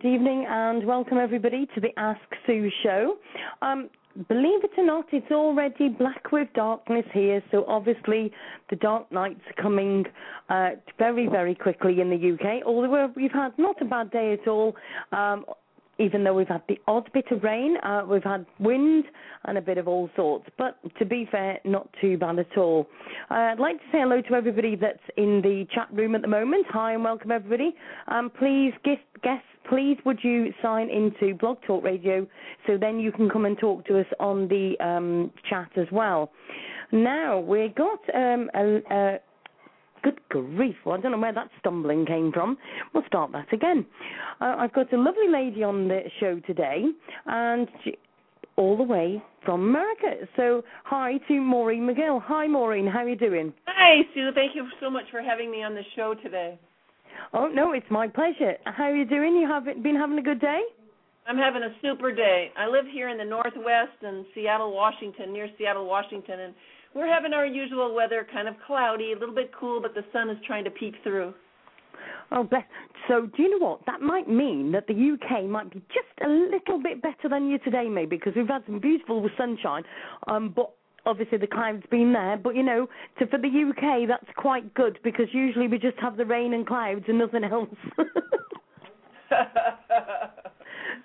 Good evening and welcome everybody to the Ask Sue show. Um, believe it or not, it's already black with darkness here, so obviously the dark nights are coming uh, very, very quickly in the UK. Although we've had not a bad day at all. Um, even though we've had the odd bit of rain, uh, we've had wind and a bit of all sorts. But to be fair, not too bad at all. Uh, I'd like to say hello to everybody that's in the chat room at the moment. Hi and welcome everybody. Um, please, guest, guests, please would you sign into Blog Talk Radio so then you can come and talk to us on the um, chat as well. Now we've got um, a, a Good grief, well, I don't know where that stumbling came from. We'll start that again. Uh, I've got a lovely lady on the show today, and she, all the way from America. So, hi to Maureen McGill. Hi, Maureen. How are you doing? Hi, Sue. Thank you so much for having me on the show today. Oh no, it's my pleasure. How are you doing? You have been having a good day? I'm having a super day. I live here in the Northwest in Seattle, Washington, near Seattle, Washington, and we're having our usual weather, kind of cloudy, a little bit cool, but the sun is trying to peek through. Oh, bless. So, do you know what? That might mean that the UK might be just a little bit better than you today, maybe, because we've had some beautiful sunshine. Um, but obviously the clouds been there. But you know, to, for the UK, that's quite good because usually we just have the rain and clouds and nothing else.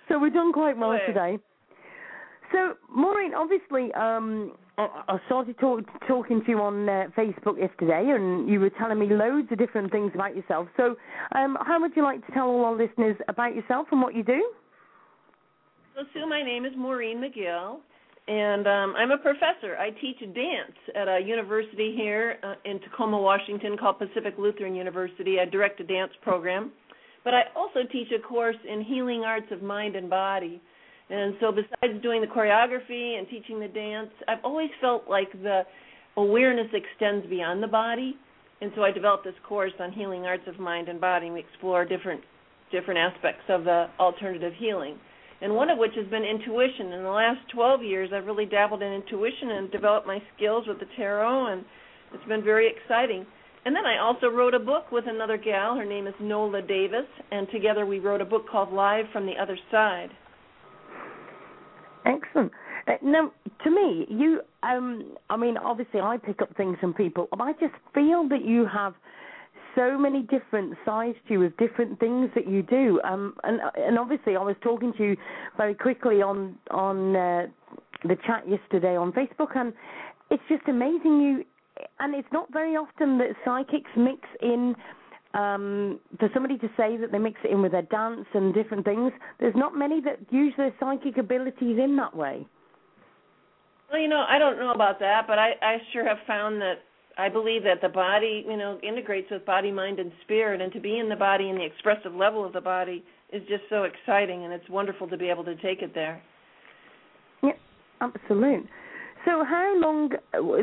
so we've done quite well today. So, Maureen, obviously, um, I started talk, talking to you on uh, Facebook yesterday, and you were telling me loads of different things about yourself. So, um, how would you like to tell all our listeners about yourself and what you do? So, Sue, my name is Maureen McGill, and um, I'm a professor. I teach dance at a university here uh, in Tacoma, Washington, called Pacific Lutheran University. I direct a dance program, but I also teach a course in healing arts of mind and body. And so, besides doing the choreography and teaching the dance, I've always felt like the awareness extends beyond the body. And so, I developed this course on healing arts of mind and body. We explore different different aspects of the alternative healing. And one of which has been intuition. In the last 12 years, I've really dabbled in intuition and developed my skills with the tarot, and it's been very exciting. And then I also wrote a book with another gal. Her name is Nola Davis, and together we wrote a book called Live from the Other Side. Excellent. Uh, now, to me, you, um, I mean, obviously, I pick up things from people, but I just feel that you have so many different sides to you with different things that you do. Um, and and obviously, I was talking to you very quickly on on uh, the chat yesterday on Facebook, and it's just amazing you. And it's not very often that psychics mix in um, for somebody to say that they mix it in with their dance and different things, there's not many that use their psychic abilities in that way. Well, you know, I don't know about that, but I, I sure have found that I believe that the body, you know, integrates with body, mind, and spirit, and to be in the body and the expressive level of the body is just so exciting, and it's wonderful to be able to take it there. Yeah, absolutely. So how long?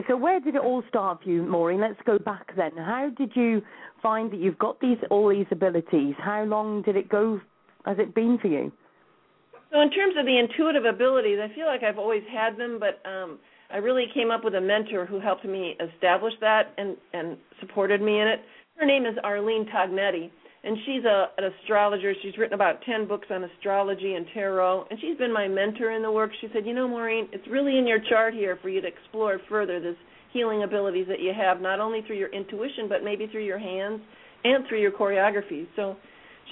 So where did it all start for you, Maureen? Let's go back then. How did you find that you've got these all these abilities? How long did it go? Has it been for you? So in terms of the intuitive abilities, I feel like I've always had them, but um, I really came up with a mentor who helped me establish that and and supported me in it. Her name is Arlene Tognetti, and she's a, an astrologer. She's written about 10 books on astrology and tarot, and she's been my mentor in the work. She said, You know, Maureen, it's really in your chart here for you to explore further this healing abilities that you have, not only through your intuition, but maybe through your hands and through your choreography. So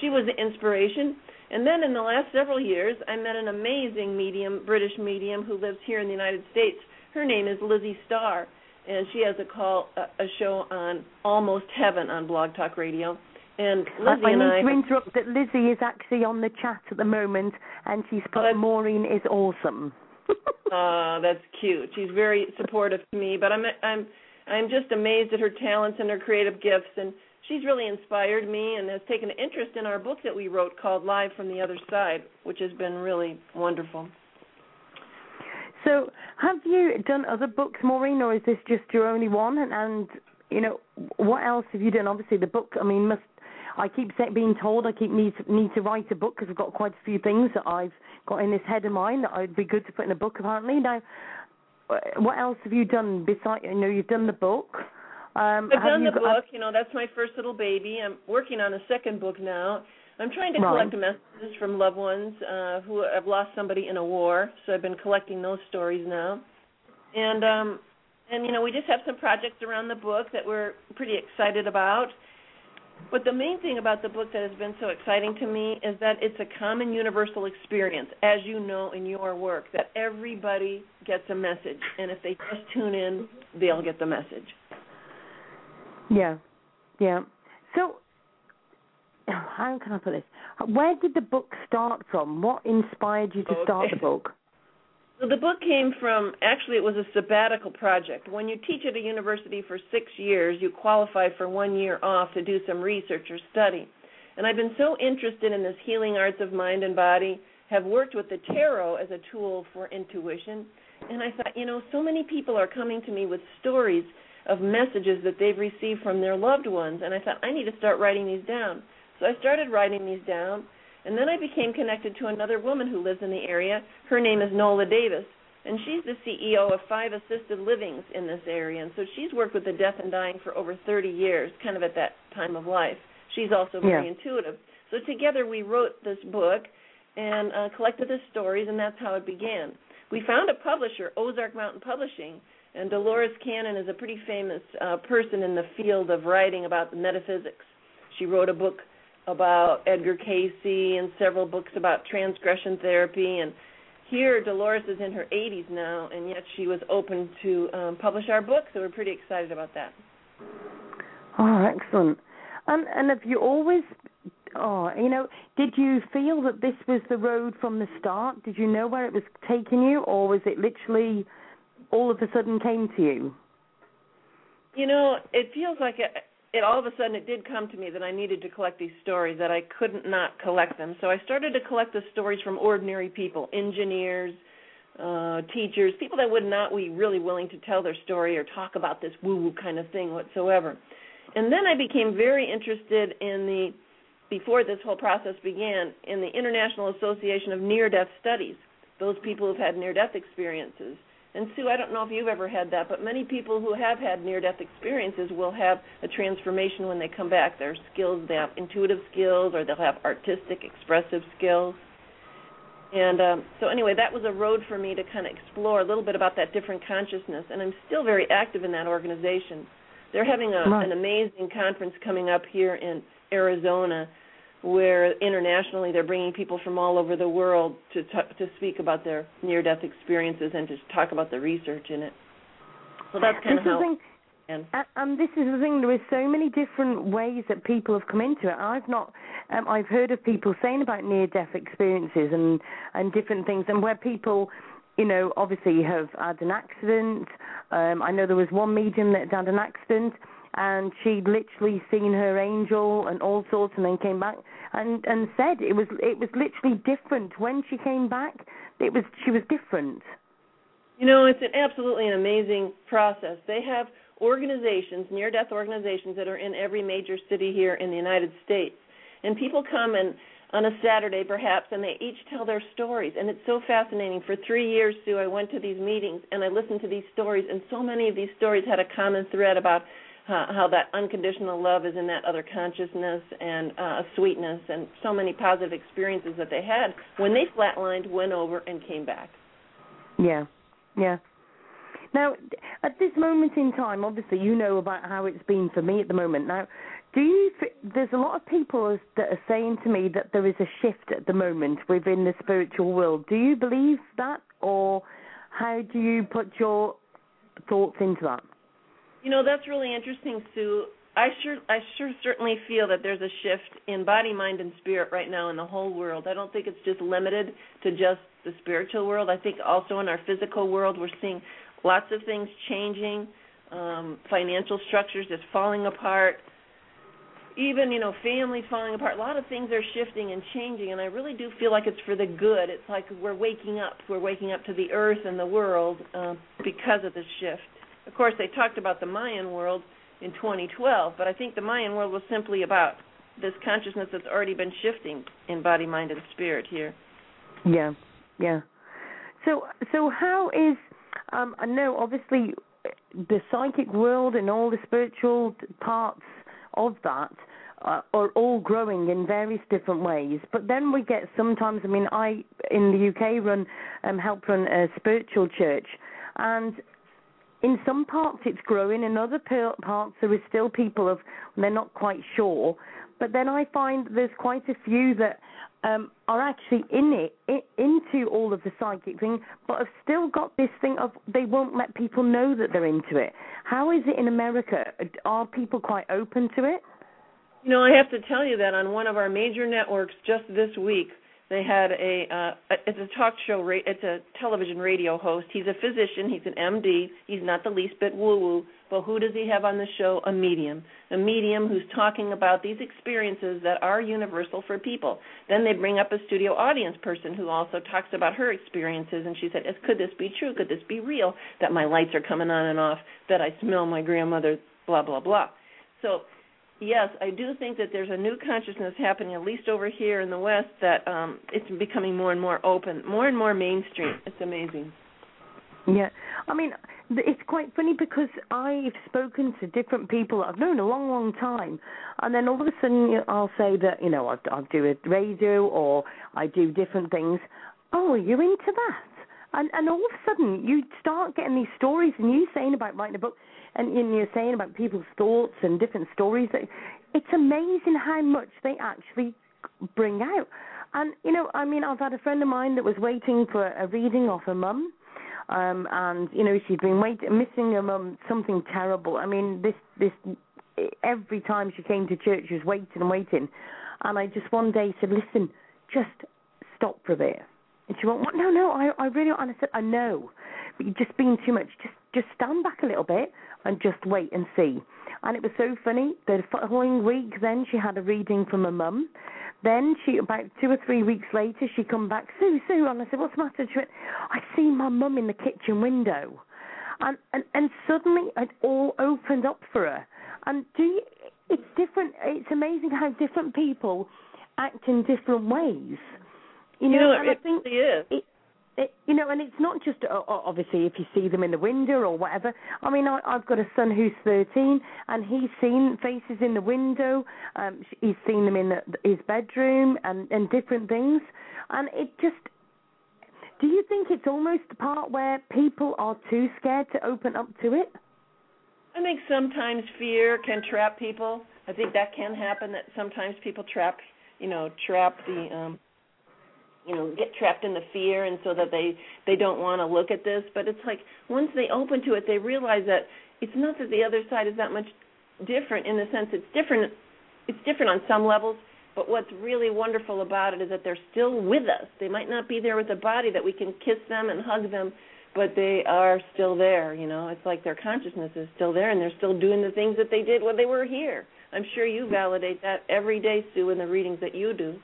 she was the inspiration. And then in the last several years, I met an amazing medium, British medium, who lives here in the United States. Her name is Lizzie Starr, and she has a call, a, a show on Almost Heaven on Blog Talk Radio and Lizzie I, and I need to interrupt that Lizzie is actually on the chat at the moment, and she's put oh, Maureen is awesome. uh, that's cute. She's very supportive to me, but I'm I'm I'm just amazed at her talents and her creative gifts, and she's really inspired me and has taken an interest in our book that we wrote called Live from the Other Side, which has been really wonderful. So, have you done other books, Maureen, or is this just your only one? And, and you know, what else have you done? Obviously, the book. I mean, must I keep being told I keep need to, need to write a book because I've got quite a few things that I've got in this head of mine that I'd be good to put in a book. Apparently, now, uh, what else have you done besides? You know, you've done the book. Um, I've done the got, book. You know, that's my first little baby. I'm working on a second book now. I'm trying to Right. collect messages from loved ones uh, who have lost somebody in a war. So I've been collecting those stories now, and um, and you know we just have some projects around the book that we're pretty excited about. But the main thing about the book that has been so exciting to me is that it's a common universal experience, as you know in your work, that everybody gets a message, and if they just tune in, they'll get the message. Yeah, yeah. So, how can I put this? Where did the book start from? What inspired you to start the book? So the book came from actually it was a sabbatical project. When you teach at a university for 6 years, you qualify for 1 year off to do some research or study. And I've been so interested in this healing arts of mind and body, have worked with the tarot as a tool for intuition, and I thought, you know, so many people are coming to me with stories of messages that they've received from their loved ones, and I thought I need to start writing these down. So I started writing these down and then I became connected to another woman who lives in the area. Her name is Nola Davis, and she's the CEO of five assisted livings in this area. And so she's worked with the deaf and dying for over 30 years, kind of at that time of life. She's also very Yeah. intuitive. So together we wrote this book and uh, collected the stories, and that's how it began. We found a publisher, Ozark Mountain Publishing, and Dolores Cannon is a pretty famous uh, person in the field of writing about the metaphysics. She wrote a book about Edgar Cayce and several books about transgression therapy and here Dolores is in her 80s now and yet she was open to um, publish our book so we're pretty excited about that. Oh, excellent. And and have you always? Oh, you know, did you feel that this was the road from the start? Did you know where it was taking you, or was it literally all of a sudden came to you? You know, it feels like it, all of a sudden it did come to me that I needed to collect these stories that I couldn't not collect them. So I started to collect the stories from ordinary people, engineers, uh teachers, people that would not be really willing to tell their story or talk about this woo-woo kind of thing whatsoever. And then I became very interested in the before this whole process began in the International Association of Near Death Studies. Those people who've had near death experiences. And Sue, I don't know if you've ever had that, but many people who have had near death experiences will have a transformation when they come back. Their skills, they have intuitive skills or they'll have artistic, expressive skills. And um, so, anyway, that was a road for me to kind of explore a little bit about that different consciousness. And I'm still very active in that organization. They're having a, an amazing conference coming up here in Arizona, where internationally they're bringing people from all over the world to t- to speak about their near-death experiences and to talk about the research in it. So that's kind This of how. thing, And and, and this is the thing. There is so many different ways that people have come into it. I've not. Um, I've heard of people saying about near-death experiences and and different things, and where people, you know, obviously have had an accident. Um, I know there was one medium that had an accident, and she'd literally seen her angel and all sorts, and then came back and and said it was it was literally different when she came back. It was she was different. You know, it's an absolutely an amazing process. They have organizations, near death organizations that are in every major city here in the United States. And people come and on a Saturday perhaps and they each tell their stories and it's so fascinating. For 3 years Sue I went to these meetings and I listened to these stories and so many of these stories had a common thread about how, how that unconditional love is in that other consciousness and uh, sweetness and so many positive experiences that they had when they flatlined, went over and came back. Yeah, yeah. Now, at this moment in time, obviously, you know about how it's been for me at the moment. Now, do you? There's a lot of people that are saying to me that there is a shift at the moment within the spiritual world. Do you believe that, or how do you put your thoughts into that? You know, that's really interesting, Sue. I sure I sure certainly feel that there's a shift in body, mind and spirit right now in the whole world. I don't think it's just limited to just the spiritual world. I think also in our physical world we're seeing lots of things changing, um financial structures just falling apart. Even, you know, families falling apart. A lot of things are shifting and changing and I really do feel like it's for the good. It's like we're waking up. We're waking up to the earth and the world uh, because of this shift. Of course, they talked about the Mayan world in 2012, but I think the Mayan world was simply about this consciousness that's already been shifting in body, mind, and spirit here. Yeah, yeah. So, so how is? Um, I know, obviously, the psychic world and all the spiritual parts of that uh, are all growing in various different ways. But then we get sometimes. I mean, I in the UK run um, help run a spiritual church, and in some parts it's growing. In other parts there is still people of they're not quite sure. But then I find there's quite a few that um, are actually in it, it, into all of the psychic thing, but have still got this thing of they won't let people know that they're into it. How is it in America? Are people quite open to it? You know, I have to tell you that on one of our major networks just this week, they had a uh, it's a talk show it's a television radio host. He's a physician. He's an md he's not the least bit woo woo but who does he have on the show? A medium. A medium who's talking about these experiences that are universal for people. Then they bring up a studio audience person who also talks about her experiences. And she said could this be true? Could this be real? That my lights are coming on and off. That i smell my grandmother blah blah blah. So yes, I do think that there's a new consciousness happening, at least over here in the West, that um, it's becoming more and more open, more and more mainstream. It's amazing. Yeah, I mean, it's quite funny because I've spoken to different people that I've known a long, long time, and then all of a sudden I'll say that you know I, I do a radio or I do different things. Oh, are you into that? And and all of a sudden you start getting these stories, and you saying about writing a book and, you're saying about people's thoughts and different stories. It's amazing how much they actually bring out. And you know, I mean, I've had a friend of mine that was waiting for a reading off her mum, um, and you know, she'd been waiting, missing her mum, something terrible. I mean, this this every time she came to church, she was waiting and waiting. And I just one day said, "Listen, just stop for a bit." And she went, "What? No, no, I I really." And I said, "I know, just being too much. Just just stand back a little bit and just wait and see. And it was so funny. The following week, then she had a reading from her mum. Then she, about two or three weeks later, she come back, Sue, Sue, and I said, what's the matter? She went, I see my mum in the kitchen window, and and and suddenly it all opened up for her. And do you, it's different. It's amazing how different people act in different ways. You know, you know it I think really is. It, it, you know, and it's not just uh, obviously if you see them in the window or whatever. I mean, I, I've got a son who's 13, and he's seen faces in the window. Um, he's seen them in the, his bedroom and and different things, and it just. Do you think it's almost the part where people are too scared to open up to it? I think sometimes fear can trap people. I think that can happen. That sometimes people trap, you know, trap the um you know get trapped in the fear and so that they they don't want to look at this. But it's like once they open to it they realize that it's not that the other side is that much different in the sense it's different it's different on some levels but what's really wonderful about it is that they're still with us. They might not be there with a the body that we can kiss them and hug them but they are still there you know? It's like their consciousness is still there and they're still doing the things that they did when they were here. I'm sure you validate that every day sue in the readings that you do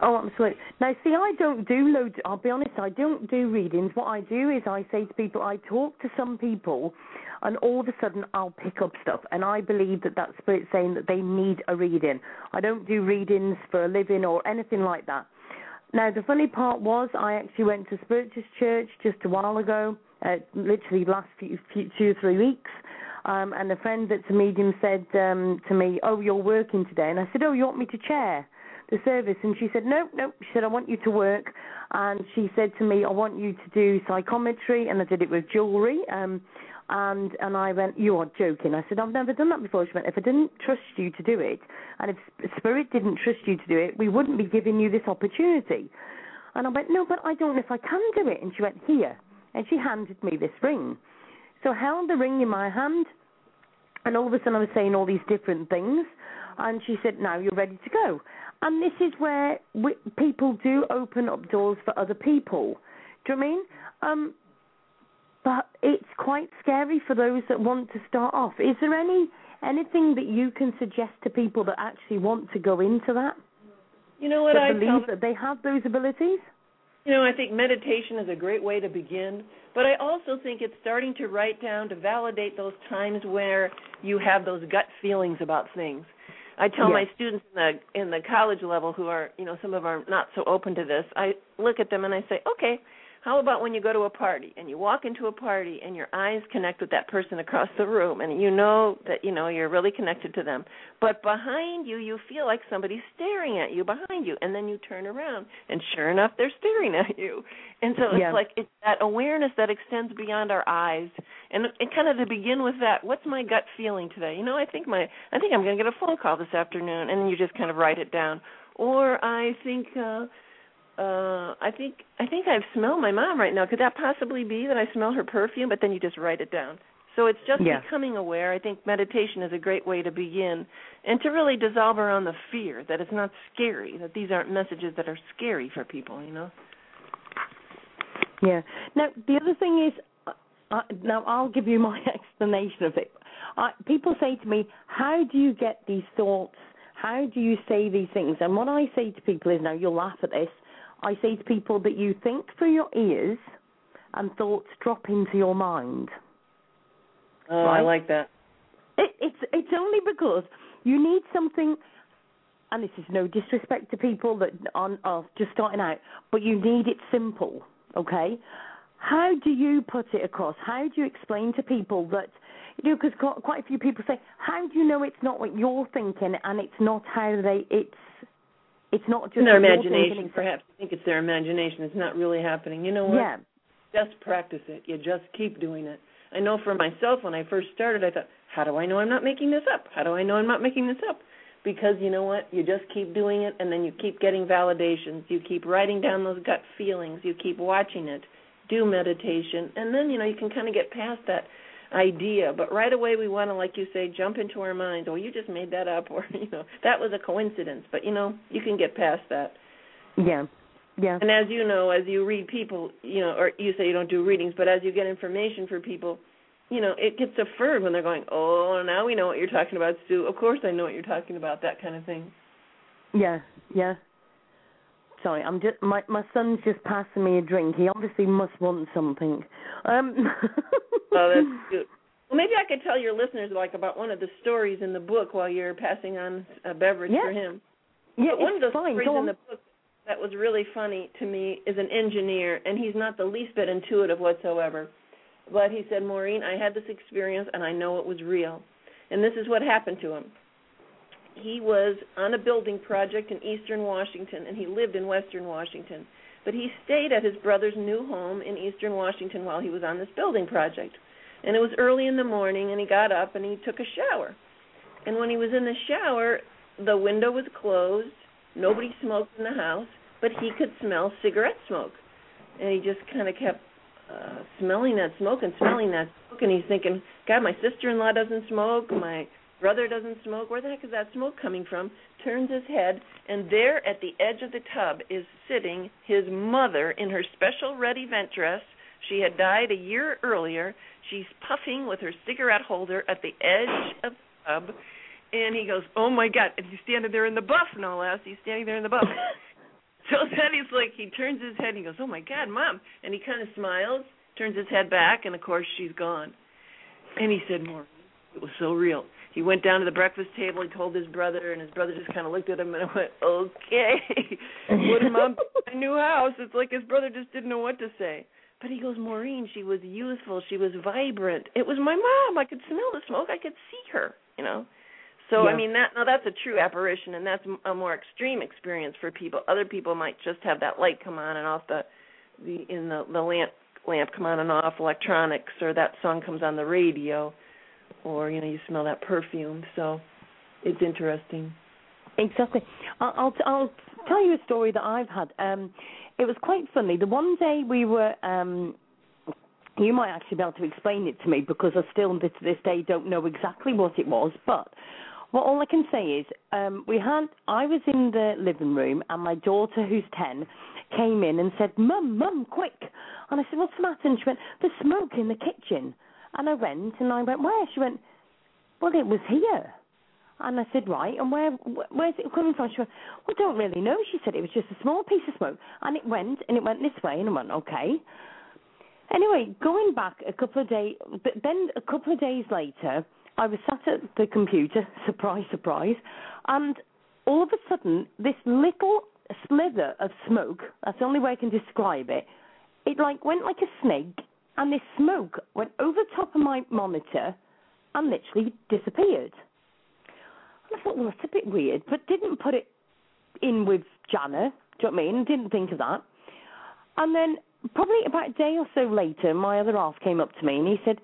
Oh, absolutely. Now, see, I don't do loads. I'll be honest, I don't do readings. What I do is I say to people, I talk to some people, and all of a sudden I'll pick up stuff, and I believe that that spirit's saying that they need a reading. I don't do readings for a living or anything like that. Now, the funny part was I actually went to Spiritualist Church just a while ago, uh, literally last few, few, two or three weeks. Um, and a friend that's a medium said um, to me, "Oh, you're working today," and I said, "Oh, you want me to chair?" The service and she said no no. She said i want you to work. And she said to me i want you to do psychometry and i did it with jewelry um and and i went you are joking. I said i've never done that before. She went if i didn't trust you to do it and if spirit didn't trust you to do it we wouldn't be giving you this opportunity. And i went no but i don't know if i can do it. And she went here. And she handed me this ring. So I held the ring in my hand and all of a sudden I was saying all these different things and she said, "Now you're ready to go." And this is where we, people do open up doors for other people. Do you know I mean? Um, but it's quite scary for those that want to start off. Is there any anything that you can suggest to people that actually want to go into that? You know what I believe that they have those abilities. You know, I think meditation is a great way to begin, but I also think it's starting to write down to validate those times where you have those gut feelings about things. I tell my students in the in the college level who are, you know, some of them are not so open to this. I look at them and I say, "Okay, How about when you go to a party and you walk into a party and your eyes connect with that person across the room and you know that you know you're really connected to them, but behind you you feel like somebody's staring at you behind you and then you turn around and sure enough they're staring at you. And so it's yeah. like it's that awareness that extends beyond our eyes. And and kind of to begin with that, what's my gut feeling today? You know, I think my I think I'm going to get a phone call this afternoon and you just kind of write it down. Or I think uh uh I think I think I've smelled my mom right now. Could that possibly be that I smell her perfume? But then you just write it down. So it's just yeah. becoming aware. I think meditation is a great way to begin and to really dissolve around the fear that it's not scary, that these aren't messages that are scary for people, you know. Yeah. Now the other thing is, uh, uh now I'll give you my explanation of it. Uh, people say to me, "How do you get these thoughts? How do you say these things?" And what I say to people is, now you'll laugh at this. I say to people that you think through your ears and thoughts drop into your mind. Oh, right? I like that. It, it's it's only because you need something, and this is no disrespect to people that are, are just starting out, but you need it simple. Okay, how do you put it across? How do you explain to people that? You know, because quite a few people say, "How do you know it's not what you're thinking, and it's not how they? It's it's not just their imagination. Perhaps you think it's their imagination. It's not really happening. You know what? Yeah. Just practice it. You just keep doing it. I know for myself when I first started, I thought, how do I know I'm not making this up? How do I know I'm not making this up? Because you know what? You just keep doing it, and then you keep getting validations. You keep writing down those gut feelings. You keep watching it. Do meditation, and then you know you can kind of get past that idea. But right away we want to, like you say, jump into our minds. Oh, you just made that up, or you know that was a coincidence. But you know you can get past that. Yeah. Yeah. And as you know, as you read people, you know, or you say you don't do readings, but as you get information for people, you know, it gets affirmed when they're going, "Oh, now we know what you're talking about, Sue. Of course, I know what you're talking about." That kind of thing. Yeah, yeah. Sorry, I'm just my my son's just passing me a drink. He obviously must want something. Um. oh, that's good. Well, maybe I could tell your listeners like about one of the stories in the book while you're passing on a beverage yeah. for him. Yeah, but one of the fine. stories in the book that was really funny to me is an engineer, and he's not the least bit intuitive whatsoever. But he said, Maureen, I had this experience, and I know it was real. And this is what happened to him. He was on a building project in eastern Washington, and he lived in western Washington. But he stayed at his brother's new home in eastern Washington while he was on this building project. And it was early in the morning, and he got up and he took a shower. And when he was in the shower, the window was closed. Nobody smoked in the house, but he could smell cigarette smoke. And he just kind of kept uh, smelling that smoke and smelling that smoke, and he's thinking, God, my sister-in-law doesn't smoke, my brother doesn't smoke. Where the heck is that smoke coming from? Turns his head, and there at the edge of the tub is sitting his mother in her special red event dress. She had died a year earlier. She's puffing with her cigarette holder at the edge of the tub, and he goes, "Oh my God!" And he's standing there in the buff, no less. He's standing there in the buff. so then he's like, he turns his head and he goes, "Oh my God, mom!" And he kind of smiles, turns his head back, and of course she's gone. And he said, "More." It was so real. He went down to the breakfast table. He told his brother, and his brother just kind of looked at him and went, "Okay, mom? My new house." It's like his brother just didn't know what to say. But he goes, Maureen, she was youthful, she was vibrant. It was my mom. I could smell the smoke. I could see her. You know. So Yeah. I mean that now that's a true apparition, and that's a more extreme experience for people. Other people might just have that light come on and off the the in the the lamp lamp come on and off electronics, or that song comes on the radio, or you know you smell that perfume. So it's interesting. Exactly. I'll, I'll tell you a story that I've had. Um, it was quite funny. The one day we were, um, you might actually be able to explain it to me because I still to this day don't know exactly what it was. But well, all I can say is um, we had. I was in the living room and my daughter, who's ten, came in and said, "Mum, mum, quick!" And I said, "What's the matter?" And she went, "There's smoke in the kitchen." And I went and I went, "Where?" She went, "Well, it was here." And I said, right, and where, wh- where's it coming from? She went, well, don't really know. She said it was just a small piece of smoke, and it went, and it went this way, and I went, okay. Anyway, going back a couple of days, then a couple of days later, I was sat at the computer, surprise, surprise, and all of a sudden, this little slither of smoke, that's the only way I can describe it, it like went like a snake, and this smoke went over the top of my monitor, and literally disappeared. And I thought, well, that's a bit weird, but didn't put it in with Jana. Do you know what I mean? Didn't think of that. And then probably about a day or so later, my other half came up to me and he said,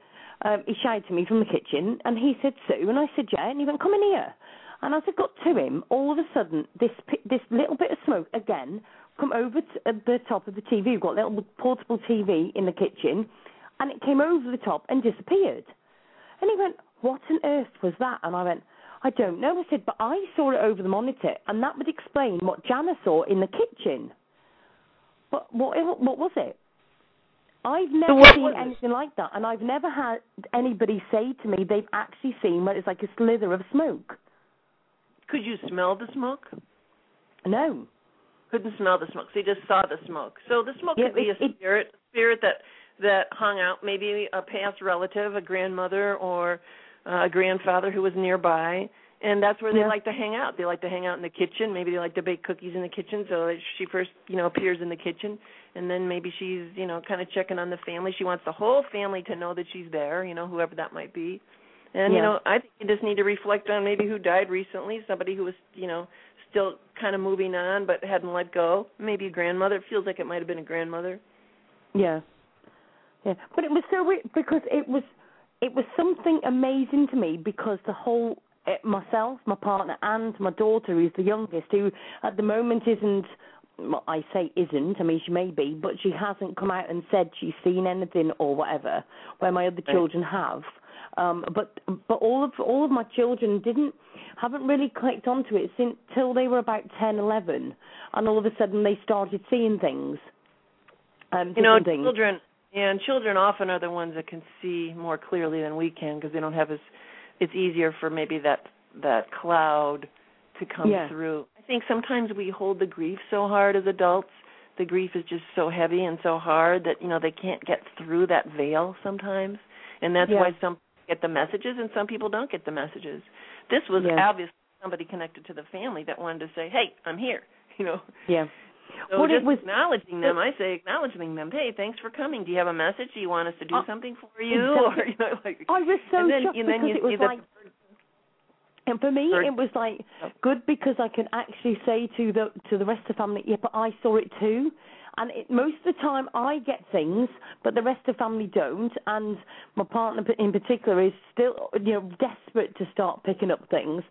um, he shouted to me from the kitchen, and he said, Sue, and I said, yeah, and he went, come in here. And as I got to him, all of a sudden, this this little bit of smoke again come over to the top of the TV. We've got a little portable TV in the kitchen, and it came over the top and disappeared. And he went, what on earth was that? And I went, I don't know. I said, but I saw it over the monitor, and that would explain what Jana saw in the kitchen. But what what was it? I've never so seen anything like that, and I've never had anybody say to me they've actually seen what is like a slither of smoke. Could you smell the smoke? No. Couldn't smell the smoke. So you just saw the smoke. So the smoke yeah, could be it, a spirit, it, spirit that that hung out, maybe a past relative, a grandmother, or uh, a grandfather who was nearby, and that's where they yeah. like to hang out. They like to hang out in the kitchen. Maybe they like to bake cookies in the kitchen. So she first, you know, appears in the kitchen, and then maybe she's, you know, kind of checking on the family. She wants the whole family to know that she's there. You know, whoever that might be. And yeah. you know, I think you just need to reflect on maybe who died recently, somebody who was, you know, still kind of moving on but hadn't let go. Maybe a grandmother. It feels like it might have been a grandmother. Yeah. Yeah. But it was so weird because it was it was something amazing to me because the whole eh, myself, my partner, and my daughter, who's the youngest, who at the moment isn't. Well, I say isn't. I mean, she may be, but she hasn't come out and said she's seen anything or whatever. Where my other children have. Um, but but all of all of my children didn't haven't really clicked onto it since till they were about ten, eleven, and all of a sudden they started seeing things. Um, you know, things. children and children often are the ones that can see more clearly than we can because they don't have as. It's easier for maybe that that cloud to come yeah. through. I think sometimes we hold the grief so hard as adults. The grief is just so heavy and so hard that you know they can't get through that veil sometimes, and that's yeah. why some get the messages and some people don't get the messages. This was yeah. obviously somebody connected to the family that wanted to say, "Hey, I'm here." You know. Yeah. So what just it was, acknowledging them, I say acknowledging them. Hey, thanks for coming. Do you have a message? Do you want us to do uh, something for you? Exactly. Or you know, like I was so and then, shocked and then because you, it was like. And for me, it was like good because I can actually say to the to the rest of the family, yeah, but I saw it too. And it, most of the time, I get things, but the rest of the family don't. And my partner, in particular, is still, you know, desperate to start picking up things.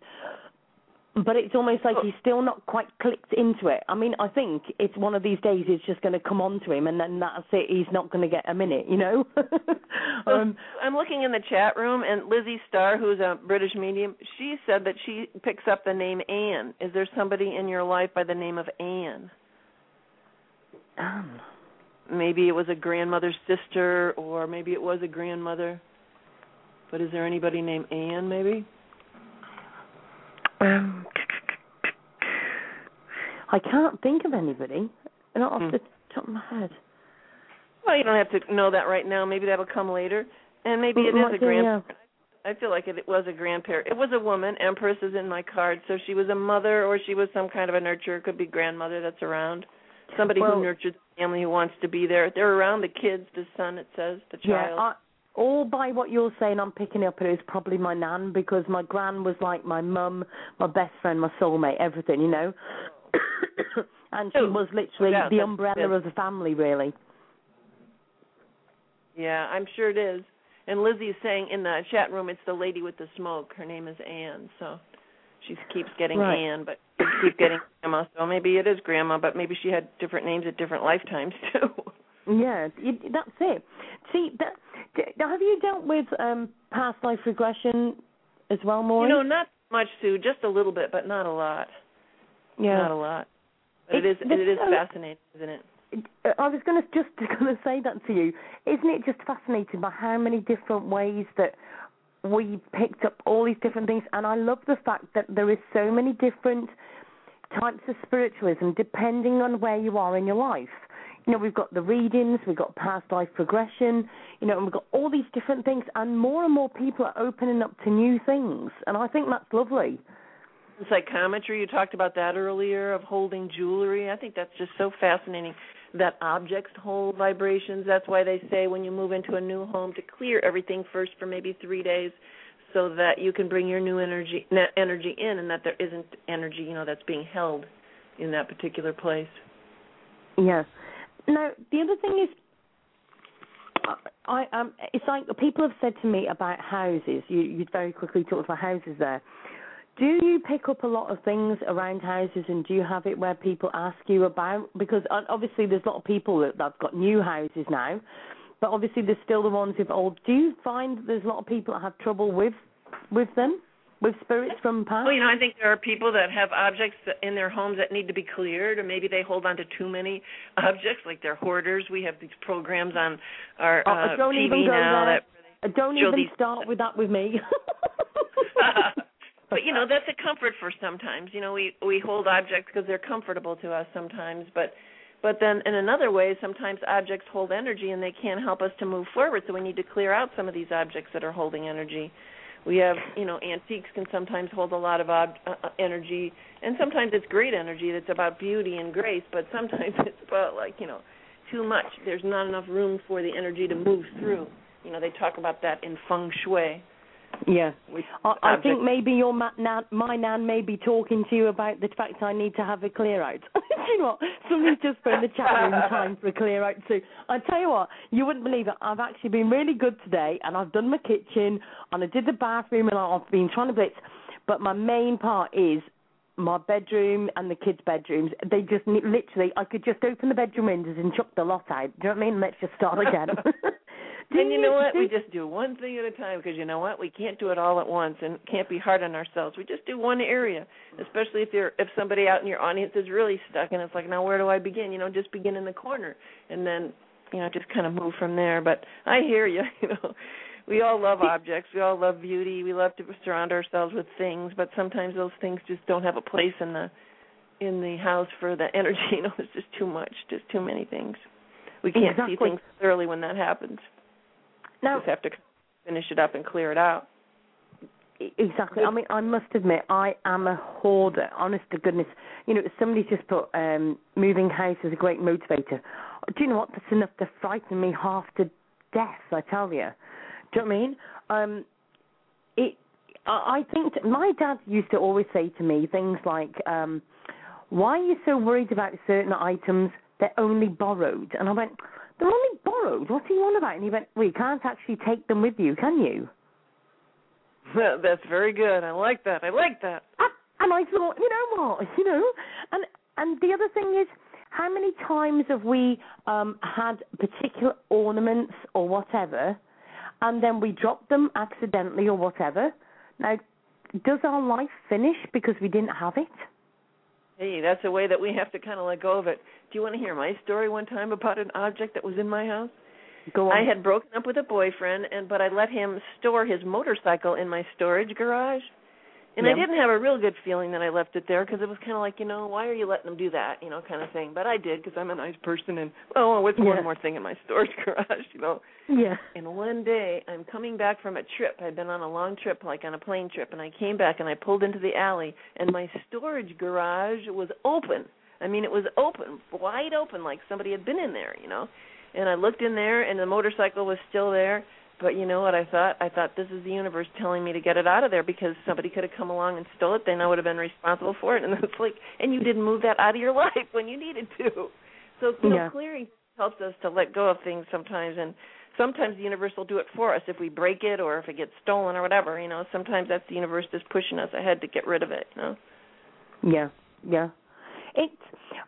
But it's almost like he's still not quite clicked into it. I mean, I think it's one of these days it's just going to come on to him, and then that's it. He's not going to get a minute, you know. um, I'm looking in the chat room, and Lizzie Starr, who's a British medium, she said that she picks up the name Anne. Is there somebody in your life by the name of Anne? um, Maybe it was a grandmother's sister, or maybe it was a grandmother. But is there anybody named Anne? Maybe. Um, I can't think of anybody. Not off Hmm. the top of my head. Well, you don't have to know that right now. Maybe that'll come later. And maybe it is a grandparent. I feel like it was a grandparent. It was a woman. Empress is in my card, so she was a mother, or she was some kind of a nurturer. Could be grandmother that's around. Somebody Well- who nurtured the family who wants to be there. They're around the kids, the son. It says the child. Yeah, all by what you're saying, I'm picking up it was probably my nan because my gran was like my mum, my best friend, my soulmate, everything, you know. and she Oh, was literally yeah, the umbrella it. of the family, really. Yeah, I'm sure it is. And Lizzie's saying in the chat room, it's the lady with the smoke. Her name is Anne, so she keeps getting Right. Anne, but she keeps getting Grandma. So maybe it is Grandma, but maybe she had different names at different lifetimes too. Yeah, that's it. See, that, d- have you dealt with um, past life regression as well, Maureen? You know, not much, Sue. Just a little bit, but not a lot. yeah. Not a lot. But it It's is the- it is uh, fascinating, isn't it? I was going to just going to say that to you. Isn't it just fascinating by how many different ways that we picked up all these different things? And I love the fact that there is so many different types of spiritualism depending on where you are in your life. You know, we've got the readings, we've got past life progression, you know, and we've got all these different things, and more and more people are opening up to new things, and I think that's lovely. Psychometry, you talked about that earlier, of holding jewelry. I think that's just so fascinating. that objects hold vibrations. That's why they say when you move into a new home to clear everything first for maybe three days, so that you can bring your new energy energy in, and that there isn't energy, you know, that's being held in that particular place. Yeah. Now the other thing is I um, it's like people have said to me about houses. You you very quickly talked about houses there. Do you pick up a lot of things around houses, and do you have it where people ask you about? Because obviously there's a lot of people that have got new houses now, but obviously there's still the ones with old. Do you find there's a lot of people that have trouble with with them? With spirits from past? Well, you know, I think there are people that have objects in their homes that need to be cleared, or maybe they hold on to too many objects, like they're hoarders. We have these programs on our oh, uh, don't TV even go now there. that don't even these... start with that with me. but you know, that's a comfort for sometimes. You know, we we hold objects because they're comfortable to us sometimes, but but then in another way sometimes objects hold energy and they can't help us to move forward so we need to clear out some of these objects that are holding energy we have you know antiques can sometimes hold a lot of ob- uh, uh energy and sometimes it's great energy that's about beauty and grace but sometimes it's about like you know too much. There's not enough room for the energy to move through. You know they talk about that in feng shui. Yeah, I, I think maybe your ma- nan, my nan may be talking to you about the fact I need to have a clear out. you know what? Somebody's just put the chat room time for a clear out too. I tell you what, you wouldn't believe it. I've actually been really good today, and I've done my kitchen, and I did the bathroom, and I've been trying to blitz. But my main part is my bedroom and the kids' bedrooms. They just literally, I could just open the bedroom windows and chuck the lot out. Do you know what I mean? Let's just start again. and you know what? We just do one thing at a time because you know what? We can't do it all at once and can't be hard on ourselves. We just do one area, especially if you're if somebody out in your audience is really stuck and it's like, now where do I begin? You know, just begin in the corner and then you know just kind of move from there. But I hear you. You know, we all love objects. We all love beauty. We love to surround ourselves with things, but sometimes those things just don't have a place in the in the house for the energy. You know, it's just too much, just too many things. We can't exactly. see things clearly when that happens. Now, just have to finish it up and clear it out. Exactly. I mean, I must admit, I am a hoarder. Honest to goodness, you know, somebody just put um, moving house as a great motivator. Do you know what? That's enough to frighten me half to death. I tell you. Do you know what I mean? Um, it. I think my dad used to always say to me things like, um, "Why are you so worried about certain items? They're only borrowed." And I went, "They're only borrowed. What are you on about?" And he went, "Well, you can't actually take them with you, can you?" That's very good. I like that. I like that. And I thought, you know what, you know, and and the other thing is, how many times have we um had particular ornaments or whatever and then we drop them accidentally or whatever. Now, does our life finish because we didn't have it? Hey, that's a way that we have to kind of let go of it. Do you want to hear my story one time about an object that was in my house? Go on. I had broken up with a boyfriend, and but I let him store his motorcycle in my storage garage. And I didn't have a real good feeling that I left it there because it was kind of like, you know, why are you letting them do that, you know, kind of thing. But I did because I'm a nice person, and oh, what's yeah. one more thing in my storage garage, you know? Yeah. And one day I'm coming back from a trip. I'd been on a long trip, like on a plane trip, and I came back and I pulled into the alley, and my storage garage was open. I mean, it was open, wide open, like somebody had been in there, you know. And I looked in there, and the motorcycle was still there but you know what I thought? I thought this is the universe telling me to get it out of there because somebody could have come along and stole it. Then I would have been responsible for it. And it's like, and you didn't move that out of your life when you needed to. So you know, yeah. clearing helps us to let go of things sometimes, and sometimes the universe will do it for us if we break it or if it gets stolen or whatever. You know, sometimes that's the universe just pushing us ahead to get rid of it. You know. Yeah, yeah. It's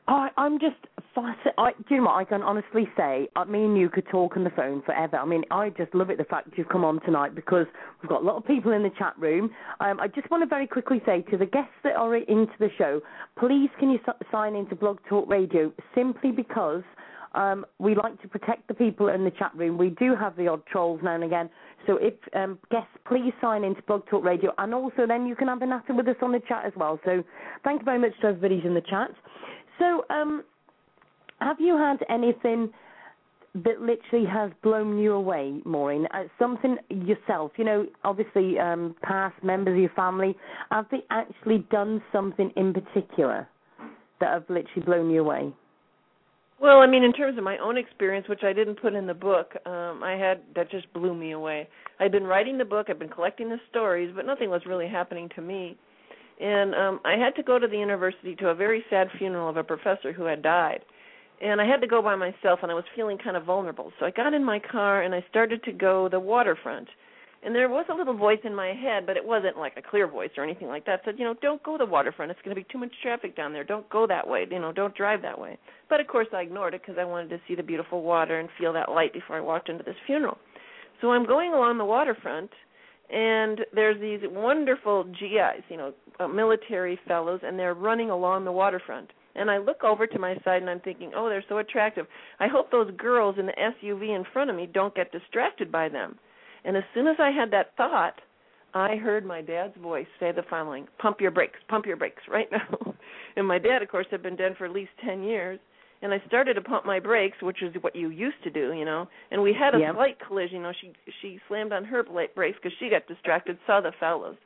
I, I'm just fascinated. I, do you know what I can honestly say? I, me and you could talk on the phone forever. I mean, I just love it the fact you've come on tonight because we've got a lot of people in the chat room. Um, I just want to very quickly say to the guests that are into the show, please can you sign into Blog Talk Radio simply because um, we like to protect the people in the chat room. We do have the odd trolls now and again. So if um, guests, please sign into Blog Talk Radio, and also then you can have a natter with us on the chat as well. So thank you very much to everybody who's in the chat. So um, have you had anything? that literally has blown you away, Maureen? Uh, something yourself, you know, obviously um, past members of your family, have they actually done something in particular that have literally blown you away? Well, I mean, in terms of my own experience, which I didn't put in the book, um, I had that just blew me away. I'd been writing the book, I'd been collecting the stories, but nothing was really happening to me. And um, I had to go to the university to a very sad funeral of a professor who had died. And I had to go by myself, and I was feeling kind of vulnerable. So I got in my car and I started to go the waterfront and there was a little voice in my head, but it wasn't like a clear voice or anything like that. Said, you know, don't go the waterfront. It's going to be too much traffic down there. Don't go that way. You know, don't drive that way. But of course, I ignored it because I wanted to see the beautiful water and feel that light before I walked into this funeral. So I'm going along the waterfront, and there's these wonderful GIs, you know, uh, military fellows, and they're running along the waterfront. And I look over to my side and I'm thinking, oh, they're so attractive. I hope those girls in the SUV in front of me don't get distracted by them. And as soon as I had that thought, I heard my dad's voice say the following Pump your brakes, pump your brakes right now. and my dad, of course, had been dead for at least 10 years. And I started to pump my brakes, which is what you used to do, you know. And we had a yep. slight collision. You know, she she slammed on her brakes because she got distracted, saw the fellows.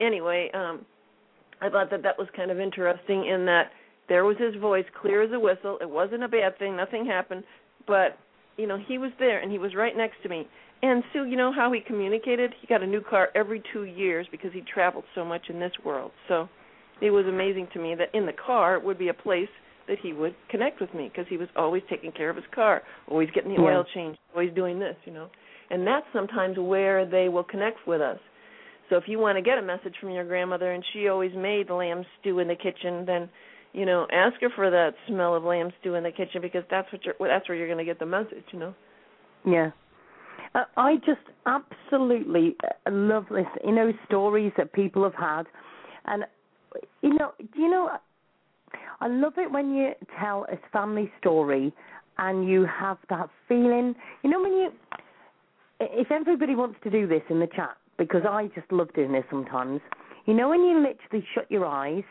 Anyway, um, I thought that that was kind of interesting in that there was his voice, clear as a whistle. It wasn't a bad thing. Nothing happened, but you know, he was there and he was right next to me. And Sue, you know how he communicated? He got a new car every two years because he traveled so much in this world. So it was amazing to me that in the car would be a place that he would connect with me because he was always taking care of his car, always getting the yeah. oil changed, always doing this, you know. And that's sometimes where they will connect with us. So if you want to get a message from your grandmother and she always made lamb stew in the kitchen, then you know, ask her for that smell of lamb stew in the kitchen because that's what you're that's where you're going to get the message, you know. Yeah. I just absolutely love this, you know, stories that people have had, and you know, do you know, I love it when you tell a family story and you have that feeling. You know, when you, if everybody wants to do this in the chat, because I just love doing this sometimes. You know, when you literally shut your eyes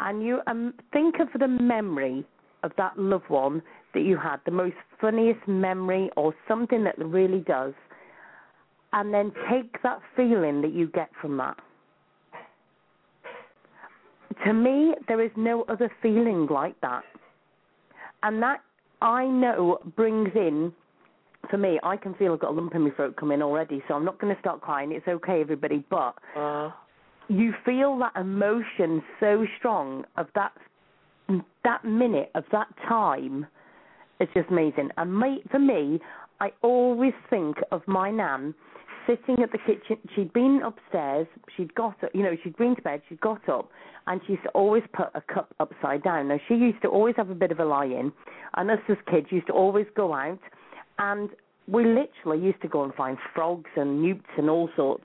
and you um, think of the memory of that loved one that you had, the most funniest memory or something that really does, and then take that feeling that you get from that. To me, there is no other feeling like that. And that I know brings in, for me, I can feel I've got a lump in my throat coming already, so I'm not going to start crying. It's okay, everybody. But uh. you feel that emotion so strong of that that minute of that time it's just amazing. And my, for me, I always think of my nan sitting at the kitchen. She'd been upstairs. She'd got up, you know, she'd been to bed. She'd got up, and she used to always put a cup upside down. Now she used to always have a bit of a lie in, and us as kids used to always go out, and we literally used to go and find frogs and newts and all sorts.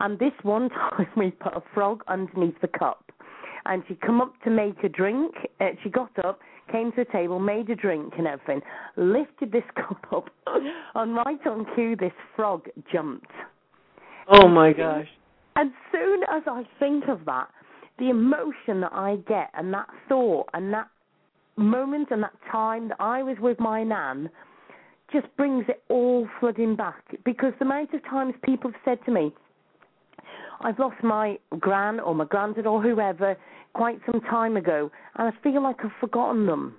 And this one time we put a frog underneath the cup, and she'd come up to make a drink. Uh, she got up came to the table, made a drink and everything, lifted this cup up, and right on cue, this frog jumped. Oh my gosh. As soon as I think of that, the emotion that I get and that thought and that moment and that time that I was with my nan just brings it all flooding back because the amount of times people have said to me, I've lost my gran or my granddad or whoever quite some time ago, and I feel like I've forgotten them.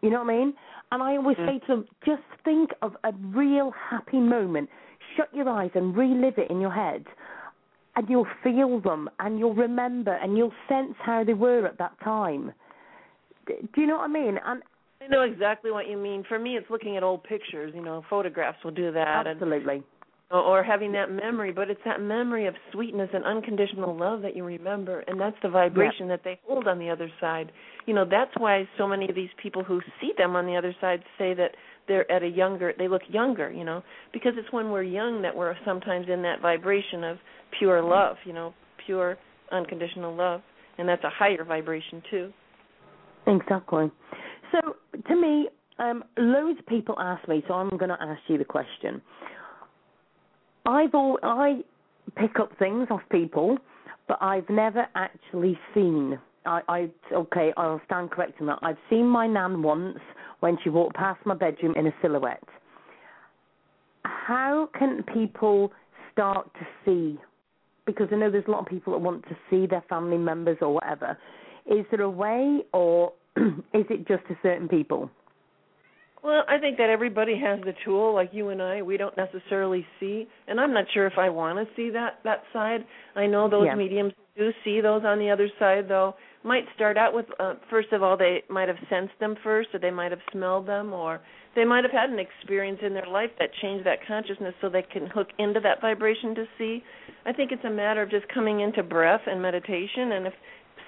You know what I mean? And I always mm. say to them, just think of a real happy moment. Shut your eyes and relive it in your head, and you'll feel them, and you'll remember, and you'll sense how they were at that time. Do you know what I mean? And I know exactly what you mean. For me, it's looking at old pictures. You know, photographs will do that. Absolutely. And or having that memory, but it's that memory of sweetness and unconditional love that you remember, and that's the vibration yeah. that they hold on the other side. You know, that's why so many of these people who see them on the other side say that they're at a younger, they look younger, you know, because it's when we're young that we're sometimes in that vibration of pure love, you know, pure unconditional love, and that's a higher vibration too. Exactly. So, to me, um, loads of people ask me, so I'm going to ask you the question I've all, I pick up things off people, but I've never actually seen. I, I okay, I'll stand corrected on that. I've seen my nan once when she walked past my bedroom in a silhouette. How can people start to see? Because I know there's a lot of people that want to see their family members or whatever. Is there a way, or is it just to certain people? Well, I think that everybody has the tool, like you and I. We don't necessarily see, and I'm not sure if I want to see that that side. I know those yeah. mediums do see those on the other side, though. Might start out with, uh, first of all, they might have sensed them first, or they might have smelled them, or they might have had an experience in their life that changed that consciousness, so they can hook into that vibration to see. I think it's a matter of just coming into breath and meditation, and if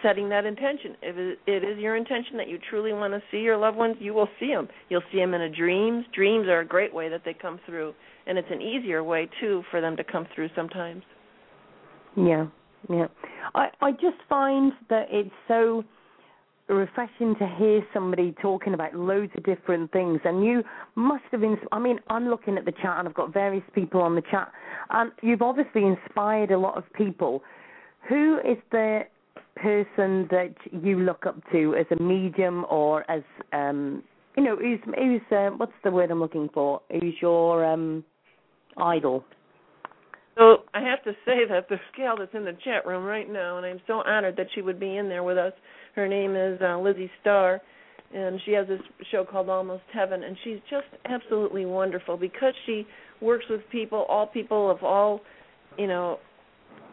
setting that intention. If it is your intention that you truly want to see your loved ones, you will see them. You'll see them in a dreams. Dreams are a great way that they come through, and it's an easier way too for them to come through sometimes. Yeah, yeah. I I just find that it's so refreshing to hear somebody talking about loads of different things and you must have ins- I mean I'm looking at the chat and I've got various people on the chat and you've obviously inspired a lot of people who is the person that you look up to as a medium or as um you know who's who's uh, what's the word I'm looking for who's your um idol so I have to say that the gal that's in the chat room right now, and I'm so honored that she would be in there with us. Her name is uh, Lizzie Starr, and she has this show called Almost Heaven, and she's just absolutely wonderful because she works with people, all people of all, you know,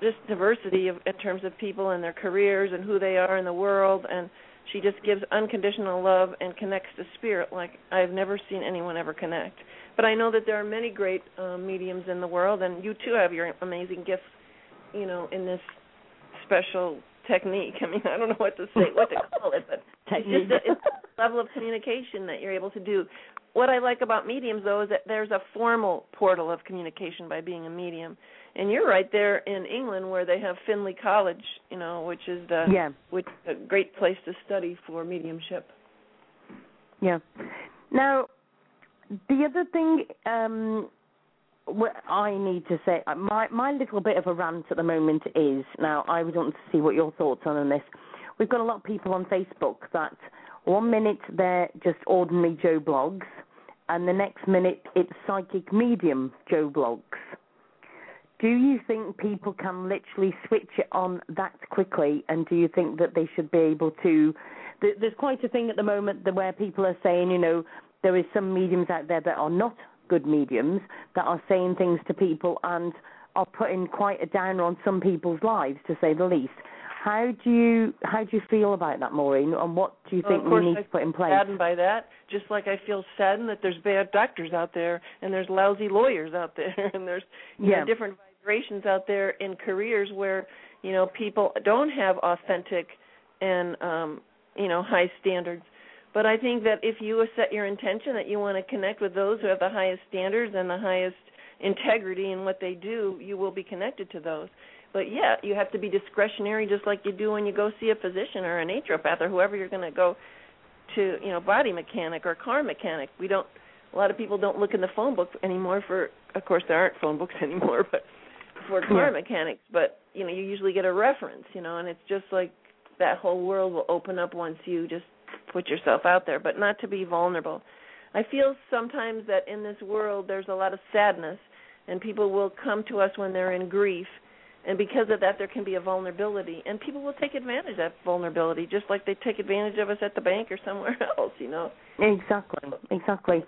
just diversity of, in terms of people and their careers and who they are in the world and she just gives unconditional love and connects to spirit like I've never seen anyone ever connect. But I know that there are many great um, mediums in the world, and you too have your amazing gifts, you know, in this special technique. I mean, I don't know what to say, what to call it, but technique. it's just a, it's a level of communication that you're able to do. What I like about mediums, though, is that there's a formal portal of communication by being a medium and you're right there in England where they have Findlay College, you know, which is the yeah. which is a great place to study for mediumship. Yeah. Now, the other thing um, what I need to say, uh, my my little bit of a rant at the moment is now I would want to see what your thoughts are on this. We've got a lot of people on Facebook that one minute they're just ordinary Joe Bloggs, and the next minute it's psychic medium Joe Bloggs do you think people can literally switch it on that quickly? And do you think that they should be able to? There's quite a thing at the moment where people are saying, you know, there is some mediums out there that are not good mediums that are saying things to people and are putting quite a downer on some people's lives, to say the least. How do you how do you feel about that, Maureen? And what do you think well, we need I to put in place? Saddened by that, just like I feel saddened that there's bad doctors out there and there's lousy lawyers out there and there's yeah. know different vibrations out there in careers where you know people don't have authentic and um you know high standards. But i think that if you set your intention that you want to connect with those who have the highest standards and the highest integrity in what they do you will be connected to those. But yeah you have to be discretionary just like you do when you go see a physician or a naturopath or whoever you're going to go to you know body mechanic or car mechanic. We don't a lot of people don't look in the phone book anymore for of course there aren't phone books anymore but for car yeah. mechanics, but you know, you usually get a reference, you know, and it's just like that whole world will open up once you just put yourself out there, but not to be vulnerable. I feel sometimes that in this world there's a lot of sadness and people will come to us when they're in grief and because of that there can be a vulnerability and people will take advantage of that vulnerability just like they take advantage of us at the bank or somewhere else, you know. Exactly. Exactly.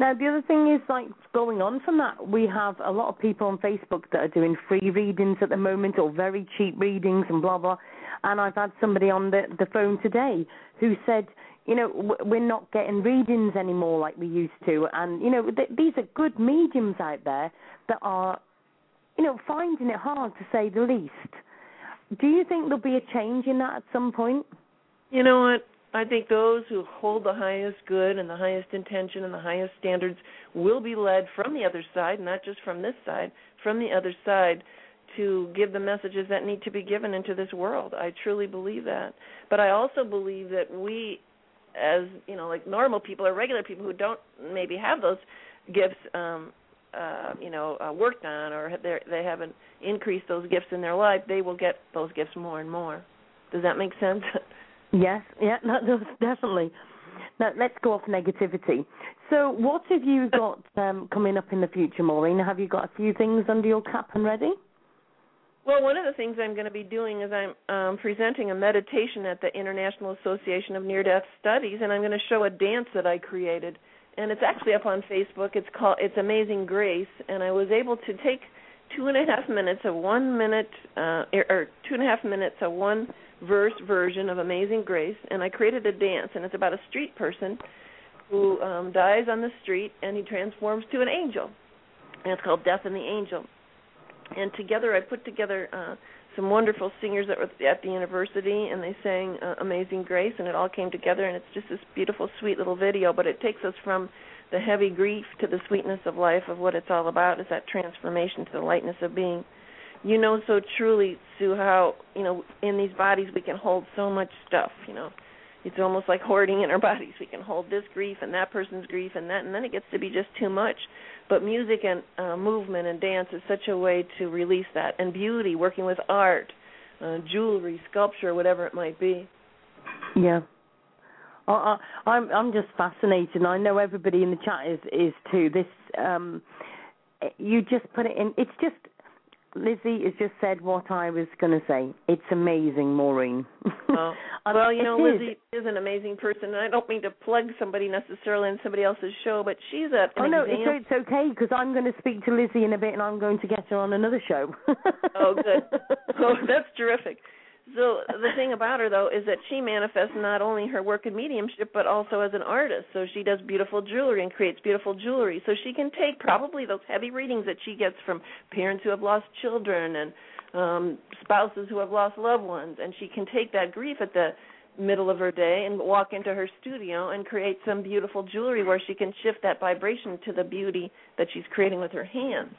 Now, the other thing is, like, going on from that, we have a lot of people on Facebook that are doing free readings at the moment or very cheap readings and blah, blah. And I've had somebody on the, the phone today who said, you know, we're not getting readings anymore like we used to. And, you know, th- these are good mediums out there that are, you know, finding it hard to say the least. Do you think there'll be a change in that at some point? You know what? I think those who hold the highest good and the highest intention and the highest standards will be led from the other side, not just from this side, from the other side to give the messages that need to be given into this world. I truly believe that. But I also believe that we as, you know, like normal people or regular people who don't maybe have those gifts um uh, you know, uh, worked on or they haven't increased those gifts in their life, they will get those gifts more and more. Does that make sense? Yes, yeah, no, definitely. Now, let's go off negativity. So, what have you got um, coming up in the future, Maureen? Have you got a few things under your cap and ready? Well, one of the things I'm going to be doing is I'm um, presenting a meditation at the International Association of Near Death Studies, and I'm going to show a dance that I created. And it's actually up on Facebook. It's called It's Amazing Grace, and I was able to take two and a half minutes of one minute uh, er, or two and a half minutes of one verse version of Amazing Grace, and I created a dance, and it's about a street person who um, dies on the street, and he transforms to an angel, and it's called Death and the Angel. And together, I put together uh, some wonderful singers that were at the university, and they sang uh, Amazing Grace, and it all came together, and it's just this beautiful, sweet little video. But it takes us from the heavy grief to the sweetness of life of what it's all about is that transformation to the lightness of being you know so truly sue how you know in these bodies we can hold so much stuff you know it's almost like hoarding in our bodies. We can hold this grief and that person's grief and that and then it gets to be just too much. But music and uh, movement and dance is such a way to release that. And beauty working with art uh, jewelry sculpture whatever it might be. Yeah. I, I'm I'm just fascinated, I know everybody in the chat is is too. This um, you just put it in. It's just Lizzie has just said what I was going to say. It's amazing, Maureen. Well, well you know, Lizzie is an amazing person, and I don't mean to plug somebody necessarily in somebody else's show, but she's a. oh no, example. it's, it's okay because I'm going to speak to Lizzie in a bit, and I'm going to get her on another show. oh, good. Oh, that's terrific. So the thing about her though is that she manifests not only her work in mediumship but also as an artist. So she does beautiful jewelry and creates beautiful jewelry. So she can take probably those heavy readings that she gets from parents who have lost children and um spouses who have lost loved ones and she can take that grief at the middle of her day and walk into her studio and create some beautiful jewelry where she can shift that vibration to the beauty that she's creating with her hands.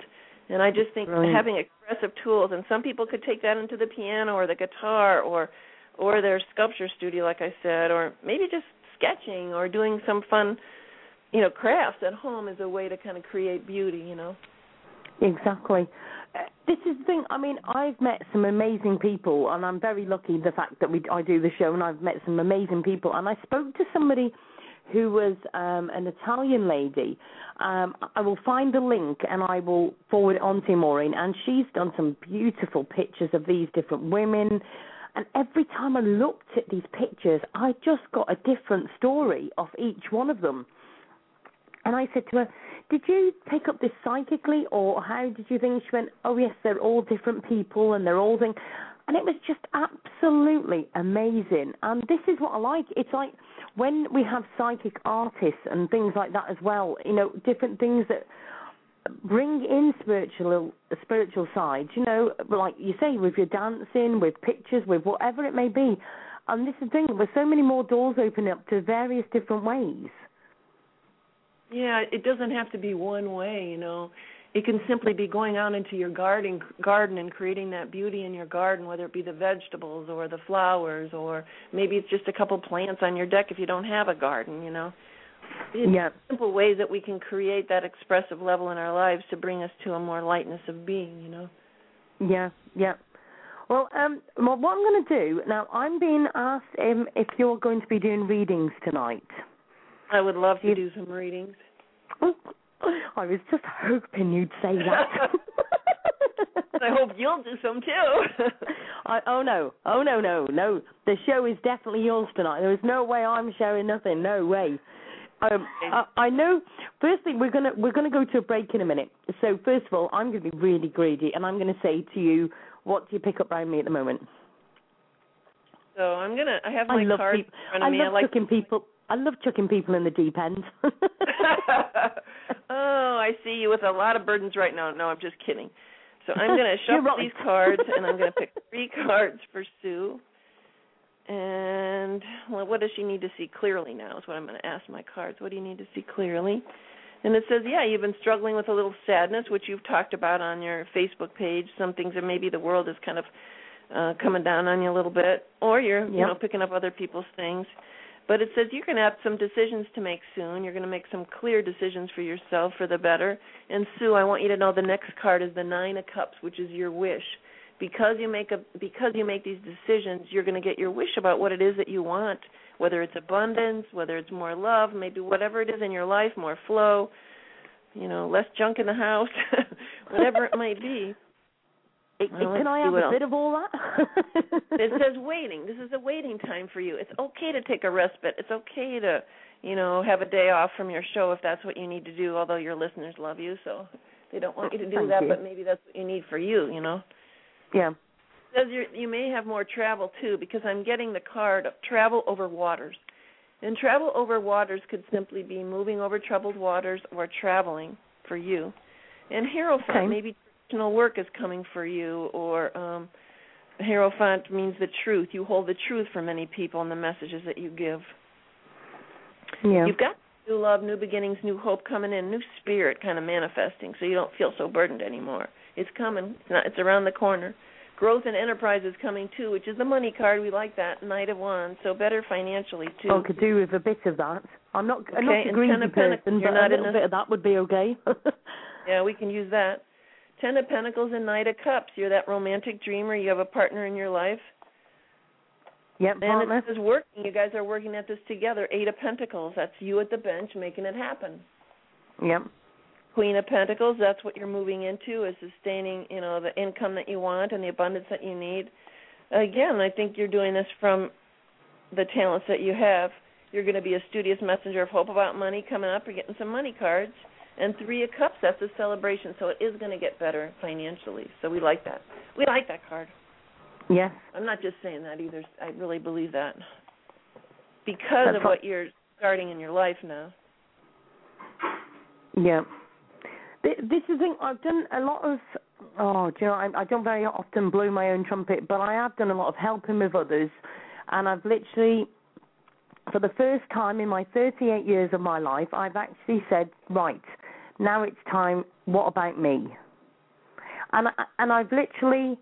And I just think Brilliant. having expressive tools, and some people could take that into the piano or the guitar or or their sculpture studio, like I said, or maybe just sketching or doing some fun, you know, crafts at home is a way to kind of create beauty, you know. Exactly. Uh, This is the thing. I mean, I've met some amazing people, and I'm very lucky the fact that we I do the show, and I've met some amazing people. And I spoke to somebody who was um, an Italian lady. Um, I will find the link and I will forward it on to Maureen. And she's done some beautiful pictures of these different women. And every time I looked at these pictures, I just got a different story of each one of them. And I said to her, Did you pick up this psychically, or how did you think? She went, Oh, yes, they're all different people and they're all things. And it was just absolutely amazing. And this is what I like. It's like when we have psychic artists and things like that as well, you know, different things that bring in spiritual spiritual sides, you know, like you say, with your dancing, with pictures, with whatever it may be. And this is the thing, there's so many more doors opening up to various different ways. Yeah, it doesn't have to be one way, you know. It can simply be going out into your garden garden and creating that beauty in your garden, whether it be the vegetables or the flowers or maybe it's just a couple plants on your deck if you don't have a garden, you know. Yeah. simple ways that we can create that expressive level in our lives to bring us to a more lightness of being, you know. Yeah, yeah. Well, um, well, what I'm going to do now, I'm being asked um, if you're going to be doing readings tonight. I would love to do some readings. I was just hoping you'd say that. I hope you'll do some too. I, oh no, oh no, no, no. The show is definitely yours tonight. There is no way I'm showing nothing. No way. Um, I, I know. Firstly, we're gonna we're gonna go to a break in a minute. So first of all, I'm gonna be really greedy, and I'm gonna say to you, what do you pick up around me at the moment? so I'm gonna. I have I my love cards peop- in front I of me. love I like chucking people. I love chucking people in the deep end. oh, I see you with a lot of burdens right now. No, I'm just kidding. So I'm going to shuffle these cards, and I'm going to pick three cards for Sue. And well, what does she need to see clearly now? Is what I'm going to ask my cards. What do you need to see clearly? And it says, yeah, you've been struggling with a little sadness, which you've talked about on your Facebook page. Some things that maybe the world is kind of uh coming down on you a little bit, or you're you know picking up other people's things. But it says you're going to have some decisions to make soon. You're going to make some clear decisions for yourself for the better. And Sue, I want you to know the next card is the 9 of cups, which is your wish. Because you make a because you make these decisions, you're going to get your wish about what it is that you want, whether it's abundance, whether it's more love, maybe whatever it is in your life, more flow, you know, less junk in the house, whatever it might be. It- Well, can I have a else. bit of all that? it says waiting. This is a waiting time for you. It's okay to take a respite. It's okay to, you know, have a day off from your show if that's what you need to do. Although your listeners love you, so they don't want you to do Thank that, you. but maybe that's what you need for you. You know. Yeah. says you you may have more travel too because I'm getting the card of travel over waters. And travel over waters could simply be moving over troubled waters or traveling for you. And Hierophant, Okay. maybe work is coming for you or um Hierophant means the truth. You hold the truth for many people in the messages that you give. Yeah. You've got new love, new beginnings, new hope coming in, new spirit kind of manifesting, so you don't feel so burdened anymore. It's coming. It's not. It's around the corner. Growth and enterprise is coming too, which is the money card. We like that. Knight of Wands, so better financially too. I could do with a bit of that. I'm not, I'm Okay, not a greedy Ten of Pentacles, person, but a little bit of that would be okay. Yeah, we can use that. Ten of Pentacles and Knight of Cups. You're that romantic dreamer. You have a partner in your life. yep, And it says working. You guys are working at this together. Eight of Pentacles. That's you at the bench making it happen. Yep. Queen of Pentacles, that's what you're moving into is sustaining, you know, the income that you want and the abundance that you need. Again, I think you're doing this from the talents that you have. You're going to be a studious messenger of hope about money coming up. You're getting some money cards. And Three of Cups, that's a celebration, so it is going to get better financially. So we like that. We like that card. Yes. I'm not just saying that either. I really believe that. Because That's of what- you're starting in your life now. Yeah. This is thing. I've done a lot of. Oh, do you know? I, I don't very often blow my own trumpet, but I have done a lot of helping with others, and I've literally, for the first time in my 38 years of my life, I've actually said, right, now it's time. What about me? And I, and I've literally,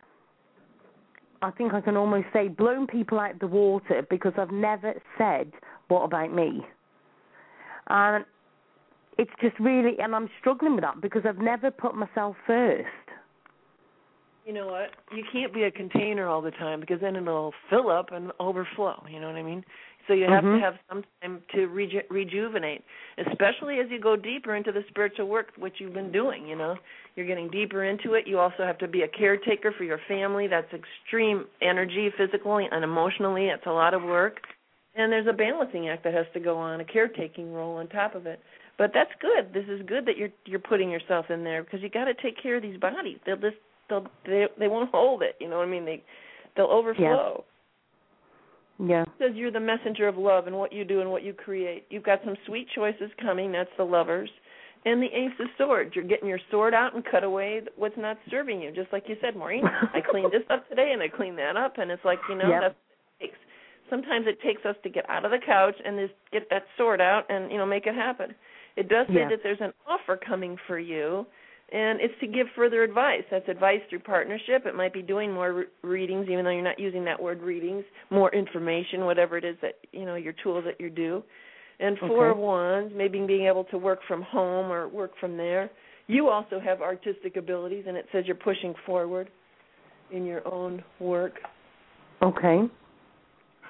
I think I can almost say, blown people out the water because I've never said, what about me? And it's just really, and I'm struggling with that because I've never put myself first. You know what? You can't be a container all the time because then it'll fill up and overflow. You know what I mean? So you have Mhm. to have some time to reju- rejuvenate, especially as you go deeper into the spiritual work, which you've been doing. You know, you're getting deeper into it. You also have to be a caretaker for your family. That's extreme energy, physically and emotionally. It's a lot of work, and there's a balancing act that has to go on, a caretaking role on top of it. But that's good. This is good that you're you're putting yourself in there because you got to take care of these bodies. They'll just they'll they they won't hold it. You know what I mean? They they'll overflow. Yeah. It says you're the messenger of love and what you do and what you create. You've got some sweet choices coming. That's the lovers. And the Ace of Swords. You're getting your sword out and cut away what's not serving you. Just like you said, Maureen. I cleaned this up today and I cleaned that up, and it's like you know Yep. that's what it takes. Sometimes it takes us to get out of the couch and just get that sword out and you know make it happen. It does say Yeah. that there's an offer coming for you, and it's to give further advice. That's advice through partnership. It might be doing more re- readings, even though you're not using that word readings. More information, whatever it is that you know your tools that you do. And four Okay. of wands, maybe being able to work from home or work from there. You also have artistic abilities, and it says you're pushing forward in your own work. Okay.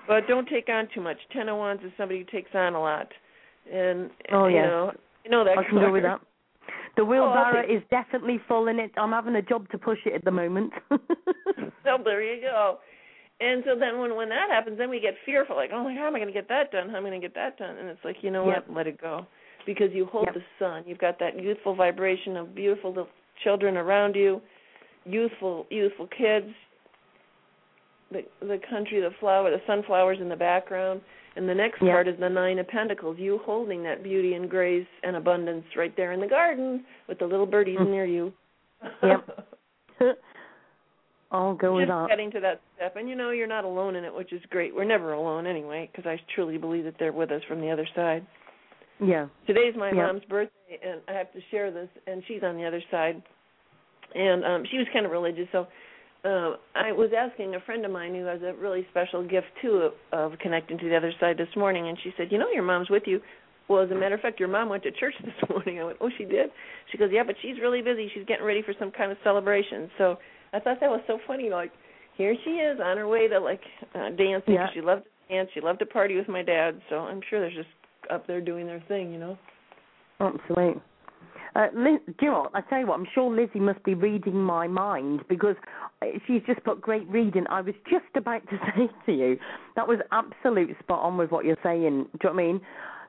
But don't take on too much. Ten of wands is somebody who takes on a lot, and Oh, you yeah. know you know that. I can go with that. The wheelbarrow oh, take- is definitely full in it. I'm having a job to push it at the moment. So there you go. And so then when when that happens, then we get fearful, like, oh, my, how am I going to get that done? How am I going to get that done? And it's like, you know Yep. what? Let it go, because you hold Yep. the sun. You've got that youthful vibration of beautiful little children around you, youthful youthful kids. The the country, the flower, the sunflowers in the background. And the next card is the Nine of Pentacles. You holding that beauty and grace and abundance right there in the garden with the little birdies Mm. near you. Yep. I'll go with just that. getting to that step and you know you're not alone in it which is great we're never alone anyway because i truly believe that they're with us from the other side Yeah. today's my Yeah. mom's birthday and i have to share this and she's on the other side and um she was kind of religious so uh, I was asking a friend of mine who has a really special gift too of, of connecting to the other side this morning, and she said, "You know, your mom's with you." Well, as a matter of fact, your mom went to church this morning. I went, "Oh, she did." She goes, "Yeah, but she's really busy. She's getting ready for some kind of celebration." So I thought that was so funny. Like, here she is on her way to like uh, dancing. Yeah. She loved to dance. She loved to party with my dad. So I'm sure they're just up there doing their thing, you know. Absolutely. Uh, Liz, do you know what? I tell you what, I'm sure Lizzie must be reading my mind because uh, she's just put great reading. I was just about to say to you, that was absolute spot on with what you're saying. Do you know what I mean?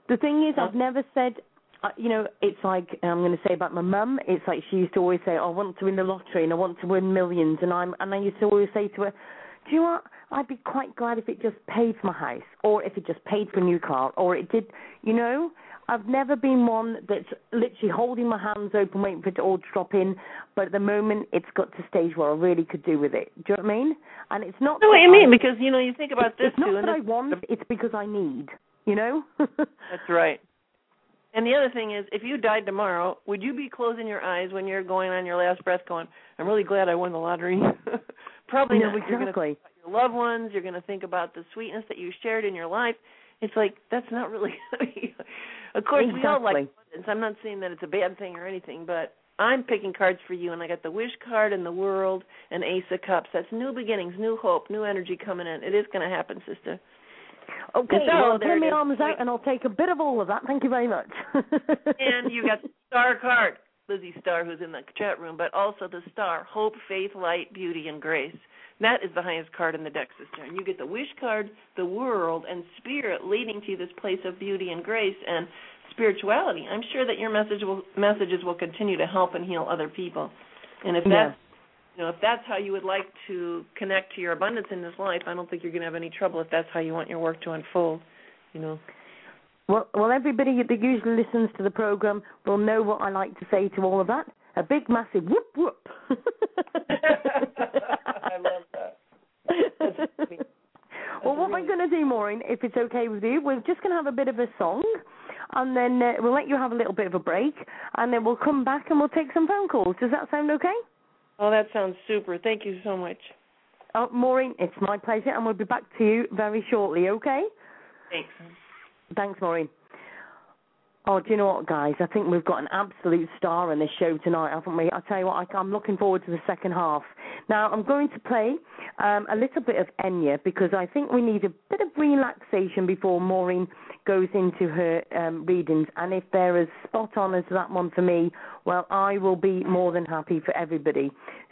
The thing is, I've never said. Uh, you know, it's like I'm going to say about my mum. It's like she used to always say, oh, "I want to win the lottery and I want to win millions," and I'm and I used to always say to her, "Do you know what? I'd be quite glad if it just paid for my house, or if it just paid for a new car, or it did, you know." I've never been one that's literally holding my hands open, waiting for it all to drop in. But at the moment, it's got to stage where I really could do with it. Do you know what I mean? And it's not. No, what you mean because you know you think about it's, this it's not too. that I want. It's because I need. You know. That's right. And the other thing is, if you died tomorrow, would you be closing your eyes when you're going on your last breath, going, "I'm really glad I won the lottery"? Probably no, not. exactly. You're going to think about your loved ones. You're going to think about the sweetness that you shared in your life. It's like that's not really. of course, exactly. we all like abundance. I'm not saying that it's a bad thing or anything, but I'm picking cards for you, and I got the Wish card and the World and Ace of Cups. That's new beginnings, new hope, new energy coming in. It is going to happen, sister. Okay, so, well, I'll there turn it my arms out and I'll take a bit of all of that. Thank you very much. and you got the star card, Lizzie Star, who's in the chat room, but also the star, hope, faith, light, beauty, and grace. That is the highest card in the deck, sister. And you get the wish card, the world, and spirit leading to this place of beauty and grace and spirituality. I'm sure that your message will, messages will continue to help and heal other people. And if Yeah. you know, if that's how you would like to connect to your abundance in this life, I don't think you're going to have any trouble if that's how you want your work to unfold. You know. well, well, everybody that usually listens to the program will know what I like to say to all of that. A big, massive whoop whoop. I love that. well, what we're going to do, Maureen, if it's okay with you, we're just going to have a bit of a song, and then uh, we'll let you have a little bit of a break, and then we'll come back and we'll take some phone calls. Does that sound okay? Oh, that sounds super. Thank you so much. Oh, Maureen, it's my pleasure, and we'll be back to you very shortly, okay? Thanks. Thanks, Maureen. Oh, do you know what, guys? I think we've got an absolute star in this show tonight, haven't we? I tell you what, I, I'm looking forward to the second half. Now, I'm going to play um, a little bit of Enya because I think we need a bit of relaxation before Maureen goes into her um, readings. And if they're as spot on as that one for me, well, I will be more than happy for everybody.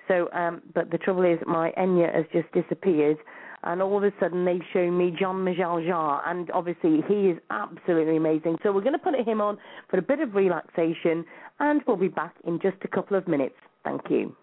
So, um, but the trouble is, my Enya has just disappeared and all of a sudden they show me John Michel Jarre, and obviously he is absolutely amazing. So we're going to put him on for a bit of relaxation, and we'll be back in just a couple of minutes. Thank you.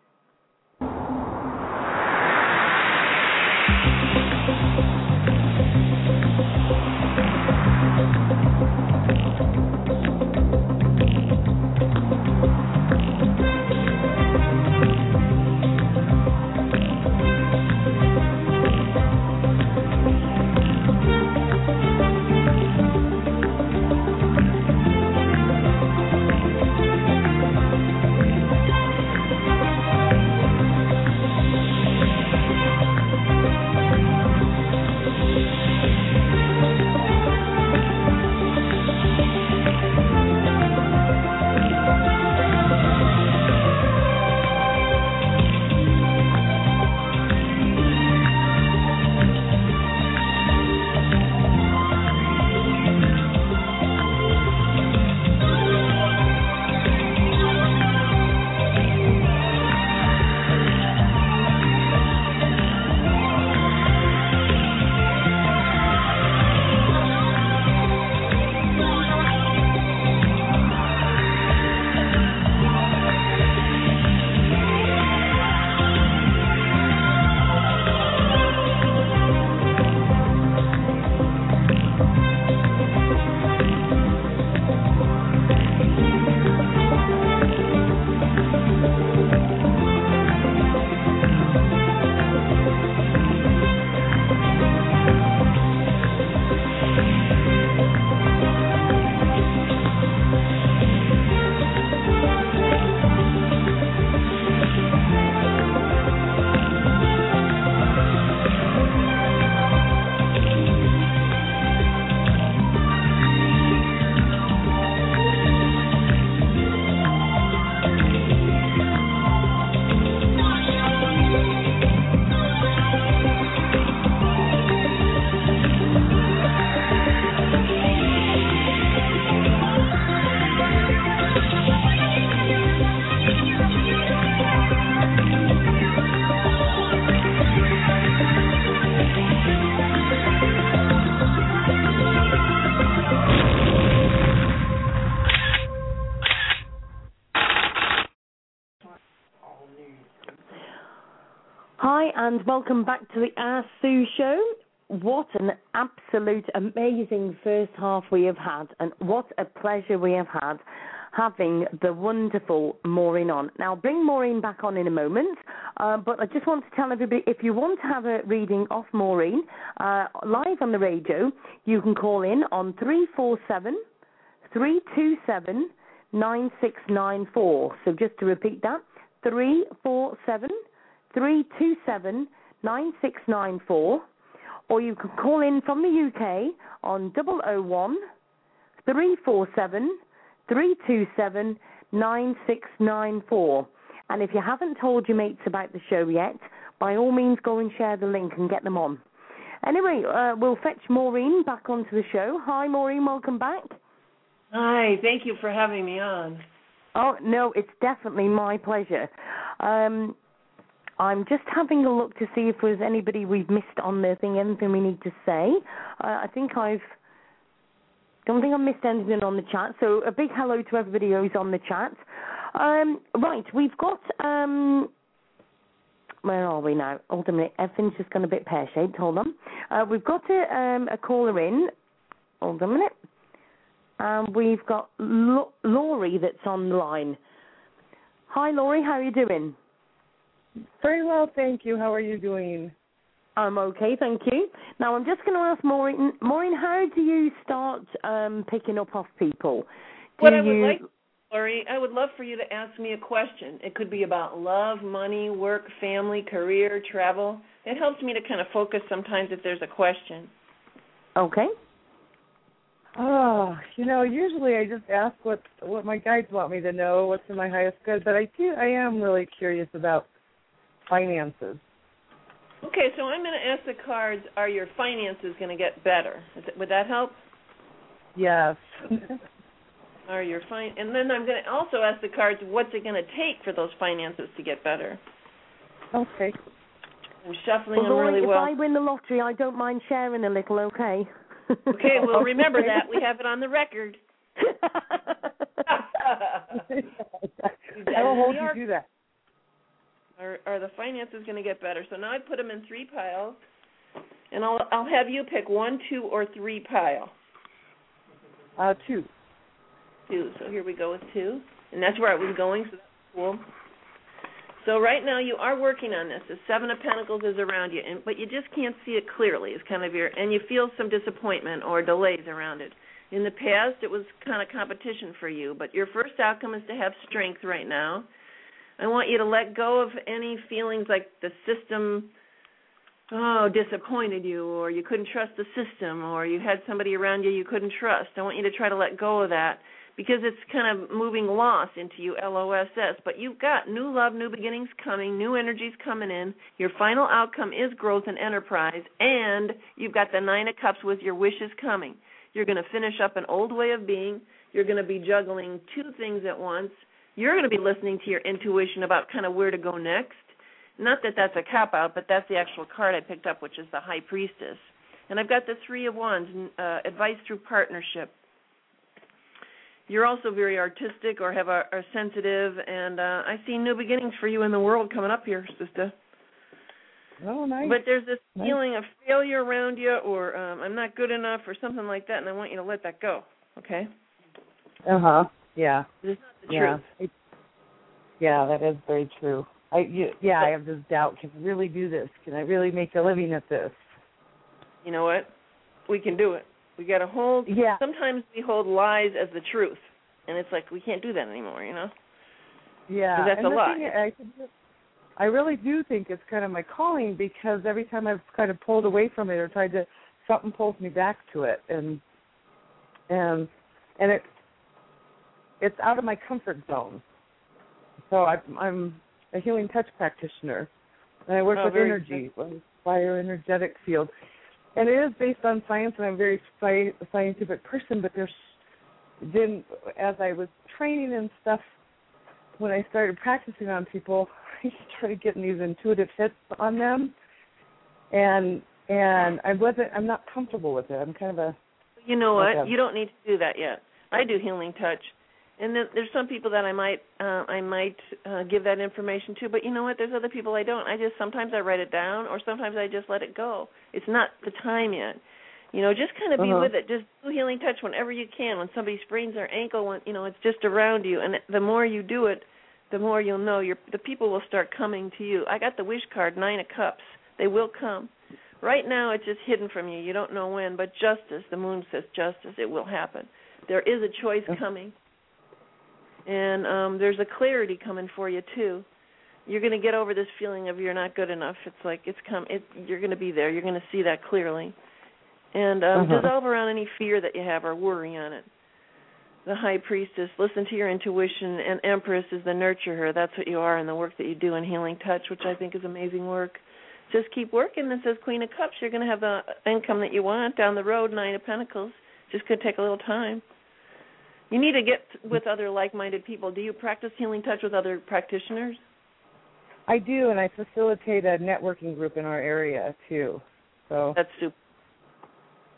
And welcome back to the Sue show. What an absolute amazing first half we have had, and what a pleasure we have had having the wonderful Maureen on. Now, I'll bring Maureen back on in a moment, uh, but I just want to tell everybody if you want to have a reading off Maureen uh, live on the radio, you can call in on 347 327 9694. So just to repeat that, 347 327 9694. Or you can call in from the UK on 001 347 327 9694. And if you haven't told your mates about the show yet, by all means go and share the link and get them on. Anyway, uh, we'll fetch Maureen back onto the show. Hi, Maureen, welcome back. Hi, thank you for having me on. Oh, no, it's definitely my pleasure. Um, I'm just having a look to see if there's anybody we've missed on the thing, anything we need to say. Uh, I think I've don't think I missed anything on the chat. So a big hello to everybody who's on the chat. Um, right, we've got um, where are we now? Hold a minute. Everything's just gone a bit pear shaped. Hold on. Uh, we've got a, um, a caller in. Hold on a minute. Um, we've got L- Laurie that's on the line. Hi, Laurie. How are you doing? Very well, thank you. How are you doing? I'm okay, thank you. Now I'm just going to ask Maureen. Maureen, how do you start um, picking up off people? Do what you... I would like, Laurie, I would love for you to ask me a question. It could be about love, money, work, family, career, travel. It helps me to kind of focus sometimes if there's a question. Okay. Oh, you know, usually I just ask what what my guides want me to know, what's in my highest good, but I do I am really curious about finances. Okay, so I'm going to ask the cards: Are your finances going to get better? It, would that help? Yes. are your fine? And then I'm going to also ask the cards: What's it going to take for those finances to get better? Okay. I'm shuffling well, them really if well. If I win the lottery, I don't mind sharing a little. Okay. okay, well remember that we have it on the record. I will hold you to that. Are, are the finances going to get better? So now I put them in three piles, and I'll I'll have you pick one, two, or three pile. Uh, two. Two. So here we go with two, and that's where I was going. So that's cool. So right now you are working on this. The Seven of Pentacles is around you, and but you just can't see it clearly. It's kind of your, and you feel some disappointment or delays around it. In the past, it was kind of competition for you, but your first outcome is to have strength right now. I want you to let go of any feelings like the system oh disappointed you or you couldn't trust the system or you had somebody around you you couldn't trust. I want you to try to let go of that because it's kind of moving loss into you LOSS. But you've got new love, new beginnings coming, new energies coming in. Your final outcome is growth and enterprise, and you've got the Nine of Cups with your wishes coming. You're going to finish up an old way of being. You're going to be juggling two things at once. You're going to be listening to your intuition about kind of where to go next. Not that that's a cop out, but that's the actual card I picked up, which is the High Priestess. And I've got the Three of Wands, uh, advice through partnership you're also very artistic or have a, are sensitive, and uh, I see new beginnings for you in the world coming up here, sister. Oh, nice. But there's this nice. feeling of failure around you, or um, I'm not good enough, or something like that, and I want you to let that go. Okay. Uh huh. Yeah. This is not the yeah. It, yeah, that is very true. I you, yeah, I have this doubt. Can I really do this? Can I really make a living at this? You know what? We can do it. We got to hold. Yeah. Sometimes we hold lies as the truth, and it's like we can't do that anymore. You know. Yeah. that's and a lie. thing I, I really do think it's kind of my calling because every time I've kind of pulled away from it or tried to, something pulls me back to it, and and and it it's out of my comfort zone. So I, I'm a healing touch practitioner, and I work Oh, with energy, with bioenergetic field, and it is based on science. And I'm a very sci- scientific person, but there's then as I was training and stuff, when I started practicing on people, I started getting these intuitive hits on them, and and I wasn't. I'm not comfortable with it. I'm kind of a You know what? Okay. You don't need to do that yet. I do healing touch, and then there's some people that I might uh I might uh give that information to, but you know what? There's other people I don't. I just sometimes I write it down or sometimes I just let it go. It's not the time yet. You know, just kind of be Uh-huh. with it. Just do healing touch whenever you can. When somebody sprains their ankle, when you know it's just around you, and the more you do it, the more you'll know. Your the people will start coming to you. I got the wish card, nine of cups. They will come. Right now, it's just hidden from you. You don't know when, but justice. The moon says justice. It will happen. There is a choice coming, and um there's a clarity coming for you too. You're going to get over this feeling of you're not good enough. It's like it's come. It, you're going to be there. You're going to see that clearly and um, Uh-huh. dissolve around any fear that you have or worry on it. The high priestess, listen to your intuition, and empress is the nurturer. That's what you are in the work that you do in healing touch, which I think is amazing work. Just keep working. And says Queen of Cups, you're going to have the income that you want down the road. Nine of Pentacles, just going to take a little time. You need to get with other like-minded people. Do you practice healing touch with other practitioners? I do, and I facilitate a networking group in our area too. So That's super.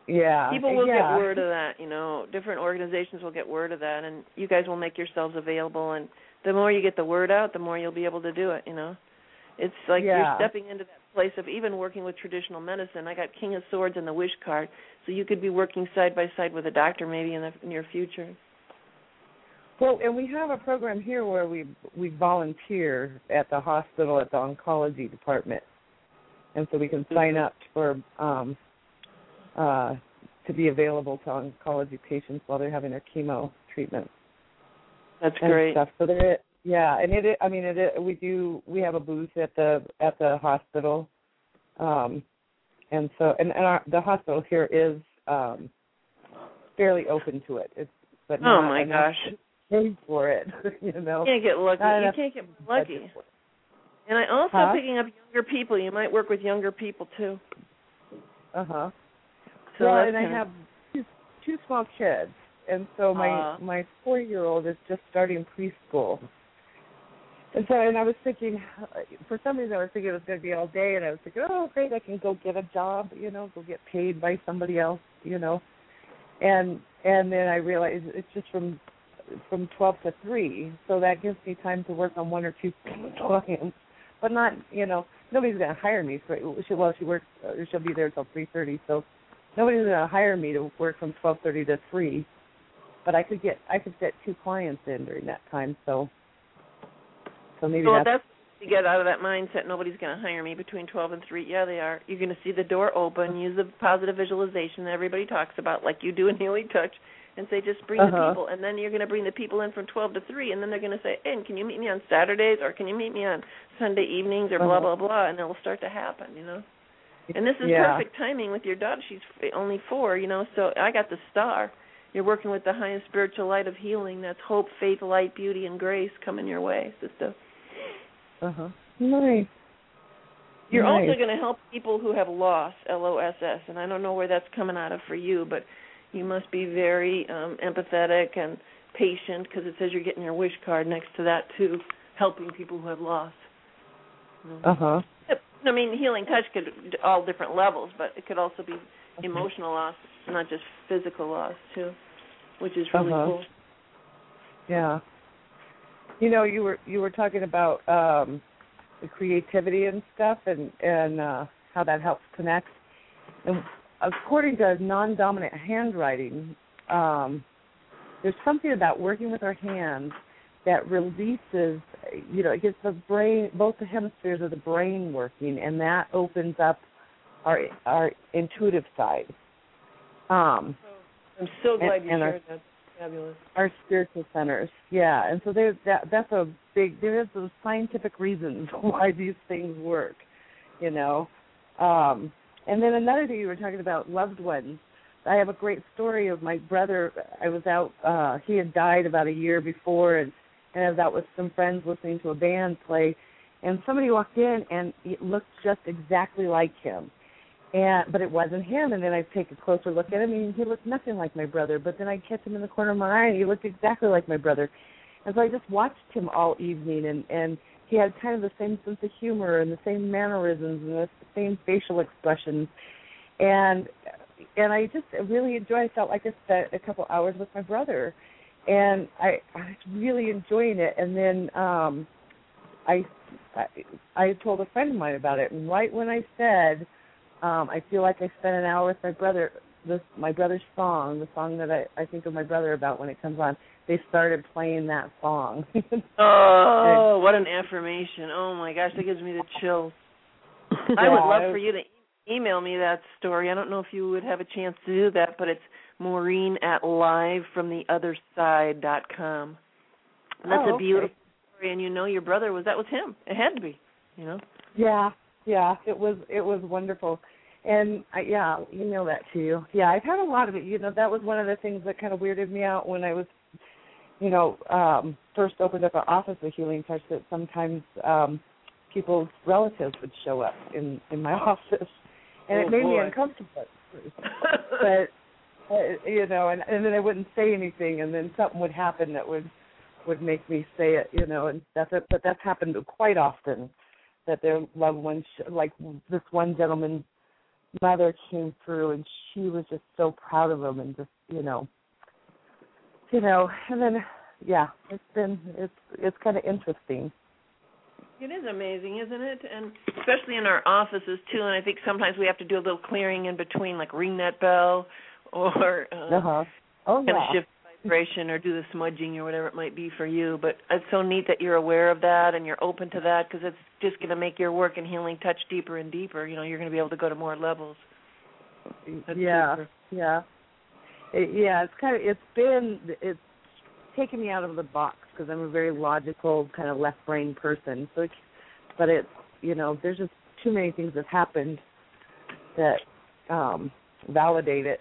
yeah, People will yeah. get word of that, you know. Different organizations will get word of that, and you guys will make yourselves available. And the more you get the word out, the more you'll be able to do it. You know, it's like Yeah. you're stepping into that place of even working with traditional medicine. I got King of Swords and the Wish card, so you could be working side by side with a doctor maybe in the near future. Well, and we have a program here where we we volunteer at the hospital at the oncology department, and so we can sign up for um, uh, to be available to oncology patients while they're having their chemo treatment That's great. stuff. So there, yeah, and it. I mean, it. We do. We have a booth at the at the hospital, um, and so and, and our, the hospital here is um, fairly open to it. It's but Oh my gosh, pay for it. You know. you can't get lucky. Not You can't get lucky. And I also Huh? picking up younger people. You might work with younger people too. Uh huh. So well, and I have two, two small kids, and so my Aw. my four year old is just starting preschool. And so, and I was thinking, for some reason, I was thinking it was going to be all day, and I was thinking, oh, great, I can go get a job, you know, go get paid by somebody else, you know, and and then I realized it's just from from twelve to three, so that gives me time to work on one or two clients, but not, you know, nobody's going to hire me for. She, well, she works, uh, she'll be there till three thirty, so nobody's going to hire me to work from twelve thirty to three, but I could get I could get two clients in during that time, so so maybe Well, that's, that's to get out of that mindset. Nobody's going to hire me between twelve and three. Yeah, they are. You're going to see the door open. Use the positive visualization that everybody talks about, like you do in Healing Touch, and say just bring the Uh-huh. people. And then you're going to bring the people in from twelve to three, and then they're going to say, "Hey, can you meet me on Saturdays or can you meet me on Sunday evenings or blah Uh-huh. blah blah?" And it'll start to happen. You know. And this is yeah. perfect timing with your daughter. She's only four, you know. So I got the star. You're working with the highest spiritual light of healing. That's hope, faith, light, beauty, and grace coming your way, sister. Uh huh. Nice. You're nice. also going to help people who have loss, L O S S, and I don't know where that's coming out of for you, but you must be very um empathetic and patient because it says you're getting your wish card next to that too, helping people who have lost. Uh huh. I mean, healing touch could all different levels, but it could also be emotional loss, not just physical loss too, which is really Uh-huh. cool. Yeah. You know, you were you were talking about um the creativity and stuff and and uh how that helps connect. And according to non-dominant handwriting, um there's something about working with our hands that releases, you know, it gets the brain, both the hemispheres of the brain working, and that opens up our our intuitive side. Um, I'm so glad And- you and our- shared that. Fabulous. our spiritual centers. Yeah, and so there's that. That's a big. There is those scientific reasons why these things work. You know, um, and then another thing you were talking about loved ones. I have a great story of my brother. I was out. uh He had died about a year before, and and I was out with some friends listening to a band play, and somebody walked in and it looked just exactly like him and but it wasn't him and then I'd take a closer look at him and he looked nothing like my brother but then I'd catch him in the corner of my eye and he looked exactly like my brother and so I just watched him all evening and and he had kind of the same sense of humor and the same mannerisms and the same facial expressions and and I just really enjoyed I felt like I spent a couple hours with my brother and I I was really enjoying it. And then um, I, I I told a friend of mine about it, and right when I said um, I feel like I spent an hour with my brother, this my brother's song, the song that I I think of my brother about when it comes on. They started playing that song. oh, what an affirmation! Oh my gosh, that gives me the chills. I would love for you to email me that story. I don't know if you would have a chance to do that, but it's Maureen at livefromtheotherside dot com. And that's oh, a beautiful story, and you know your brother was that was him. It had to be, you know. Yeah, yeah, it was it was wonderful, and I, yeah, I'll email that to you. Yeah, I've had a lot of it. You know, that was one of the things that kind of weirded me out when I was, you know, um first opened up an office of Healing Touch. That sometimes um people's relatives would show up in in my office, and oh, it made boy. me uncomfortable. but uh, you know, and and then I wouldn't say anything, and then something would happen that would would make me say it, you know, and that's it. But that's happened quite often that their loved ones, like this one gentleman's mother came through, and she was just so proud of him, and just you know, you know, and then yeah, it's been it's it's kind of interesting. It is amazing, isn't it? And especially in our offices too. And I think sometimes we have to do a little clearing in between, like ring that bell or uh, Uh-huh. Oh kind of shift vibration or do the smudging or whatever it might be for you. But it's so neat that you're aware of that and you're open to that because it's just going to make your work and healing touch deeper and deeper. You know, you're going to be able to go to more levels. That's yeah, super. yeah, it, yeah. It's kind of it's been it's taken me out of the box because I'm a very logical kind of left brain person. So, it, but it's you know there's just too many things that happened that um validate it.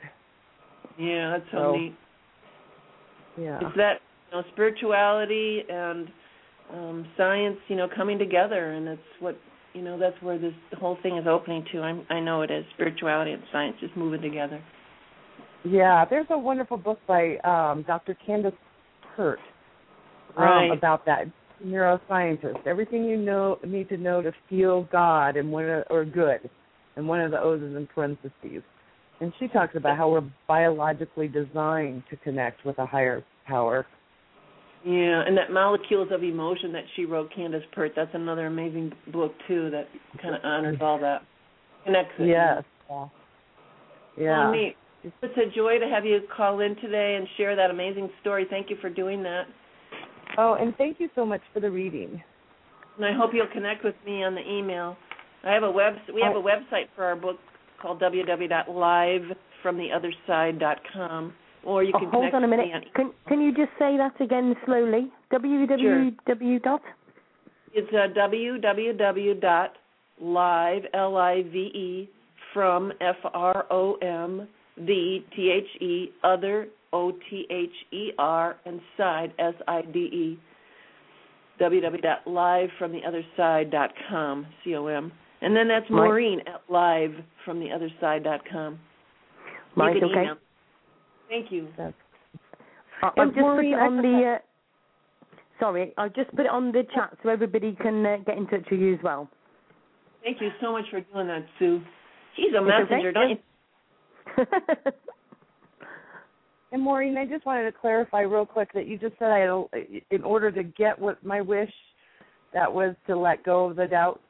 Yeah, that's so So- neat. Yeah. It's that you know spirituality and um science, you know, coming together, and that's what you know. That's where this whole thing is opening to. I'm, I know it is spirituality and science just moving together. Yeah, there's a wonderful book by um Dr. Candace Pert um, about that neuroscientist. Everything you know need to know to feel God and one of, or good, and one of the O's is in parentheses. And she talks about how we're biologically designed to connect with a higher power. Yeah, and that Molecules of Emotion that she wrote, Candace Pert, that's another amazing book too that kind of honors all that, connects it. Yes. Yeah. Yeah. Oh, neat. It's a joy to have you call in today and share that amazing story. Thank you for doing that. Oh, and thank you so much for the reading. And I hope you'll connect with me on the email. I have a web. We have a website for our book called www.livefromtheotherside.com, or you Oh, can hold on a minute. on. Can can you just say that again slowly? www dot. It's uh, www.live l i v e from f r o m the t h e other o t h e r and side S I D E. W W dot live from the Other s i d www.livefromtheotherside.com c o m and then that's Right. Maureen at livefromtheotherside.com. Right, you can okay. email. Thank you. That's, I- I've And just put Maureen, on the. Uh, sorry, I just put it on the chat so everybody can uh, get in touch with you as well. Thank you so much for doing that, Sue. She's a It's okay. messenger, don't you? And Maureen, I just wanted to clarify real quick that you just said I, in order to get what my wish, that was to let go of the doubt.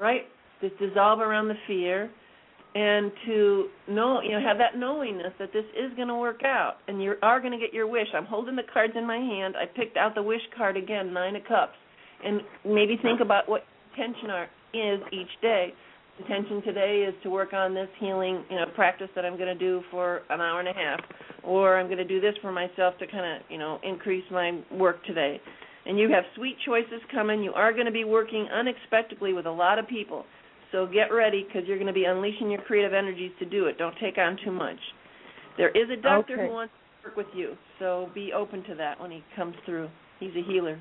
right? Just dissolve around the fear and to know, you know, have that knowingness that this is going to work out and you are going to get your wish. I'm holding the cards in my hand. I picked out the wish card again, nine of cups, and maybe think about what intention are, is each day. Intention today is to work on this healing, you know, practice that I'm going to do for an hour and a half, or I'm going to do this for myself to kind of, you know, increase my work today and you have sweet choices coming. You are going to be working unexpectedly with a lot of people. So get ready because you're going to be unleashing your creative energies to do it. Don't take on too much. There is a doctor Okay. who wants to work with you, so be open to that when he comes through. He's a healer.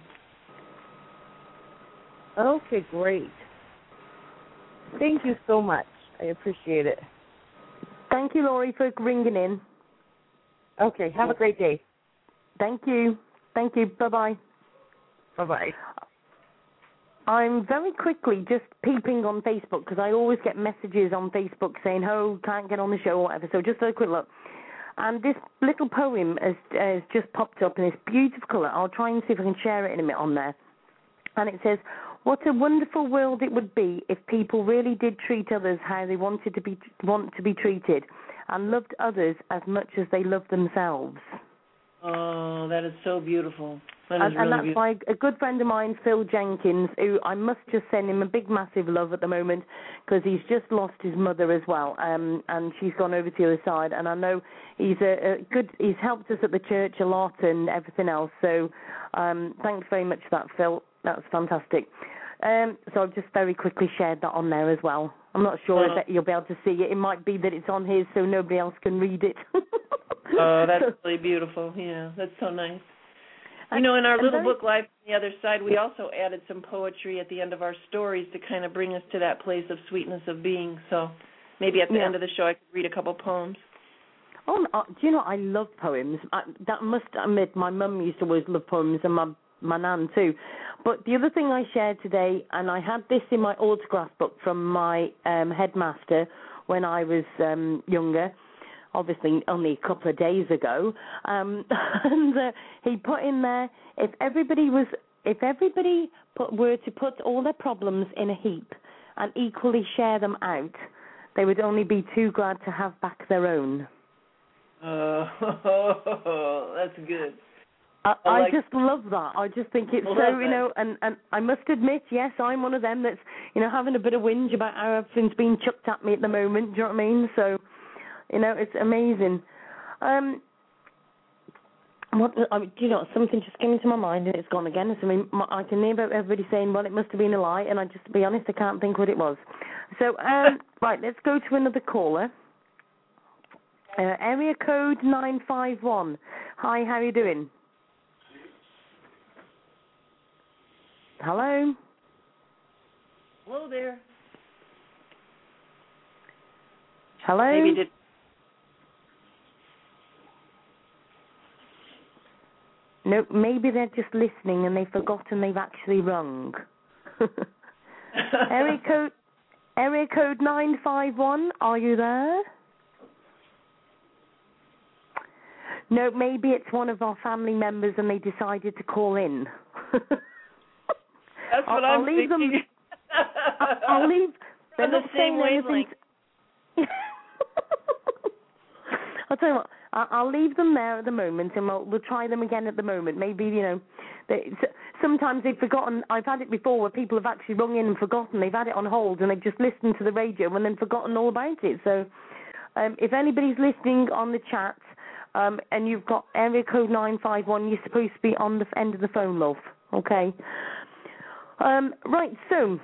Okay, great. Thank you so much. I appreciate it. Thank you, Laurie, for ringing in. Okay, have a great day. Thank you. Thank you. Bye bye. Bye bye. I'm very quickly just peeping on Facebook because I always get messages on Facebook saying, "Oh, can't get on the show" or whatever. So just a quick look. and this little poem has, has just popped up in this beautiful. I'll try and see if I can share it in a minute on there. And it says, "What a wonderful world it would be if people really did treat others how they wanted to be want to be treated, and loved others as much as they love themselves." Oh, that is so beautiful. That and, really and that's beautiful. by a good friend of mine, Phil Jenkins, who I must just send him a big, massive love at the moment because he's just lost his mother as well, um, and she's gone over to the other side. And I know he's a, a good, he's helped us at the church a lot and everything else. So um, thanks very much for that, Phil. That's fantastic. Um, so I've just very quickly shared that on there as well. I'm not sure Oh. if you'll be able to see it. It might be that it's on his, so nobody else can read it. Oh, that's really beautiful. Yeah, that's so nice. You know, in our And little book, Live from the Other Side, we also added some poetry at the end of our stories to kind of bring us to that place of sweetness of being. So maybe at the Yeah. end of the show, I could read a couple poems. Oh, uh, do you know I love poems? I, that must admit, my mum used to always love poems, and my my nan too. But the other thing I shared today, and I had this in my autograph book from my um, headmaster when I was um, younger, obviously only a couple of days ago, um, and uh, he put in there if everybody was if everybody put, were to put all their problems in a heap and equally share them out, they would only be too glad to have back their own. Oh, that's good. I, I like- just love that. I just think it's so you know, and and I must admit, yes, I'm one of them that's you know having a bit of whinge about how everything's being chucked at me at the moment. Do you know what I mean? So, you know, it's amazing. Um, what I mean, do you know something just came into my mind and it's gone again. So I mean, my, I can hear about everybody saying, well, it must have been a lie, and I just to be honest, I can't think what it was. So, um, right, let's go to another caller. Uh, area code nine five one. Hi, how are you doing? Hello. Hello there. Hello. Maybe did. No, maybe they're just listening and they've forgotten they've actually rung. area code area code nine five one. Are you there? No, maybe it's one of our family members and they decided to call in. That's I'll- what I'll I'm leave them- thinking. I'll, I'll leave. They're the same wavelength. I'll tell you what. I'll, I'll leave them there at the moment, and we'll we'll try them again at the moment. Maybe you know, they, sometimes they've forgotten. I've had it before where people have actually rung in and forgotten. They've had it on hold and they've just listened to the radio and then forgotten all about it. So, um, if anybody's listening on the chat, um, and you've got area code nine five one, you're supposed to be on the end of the phone, love. Okay. Um, right. So.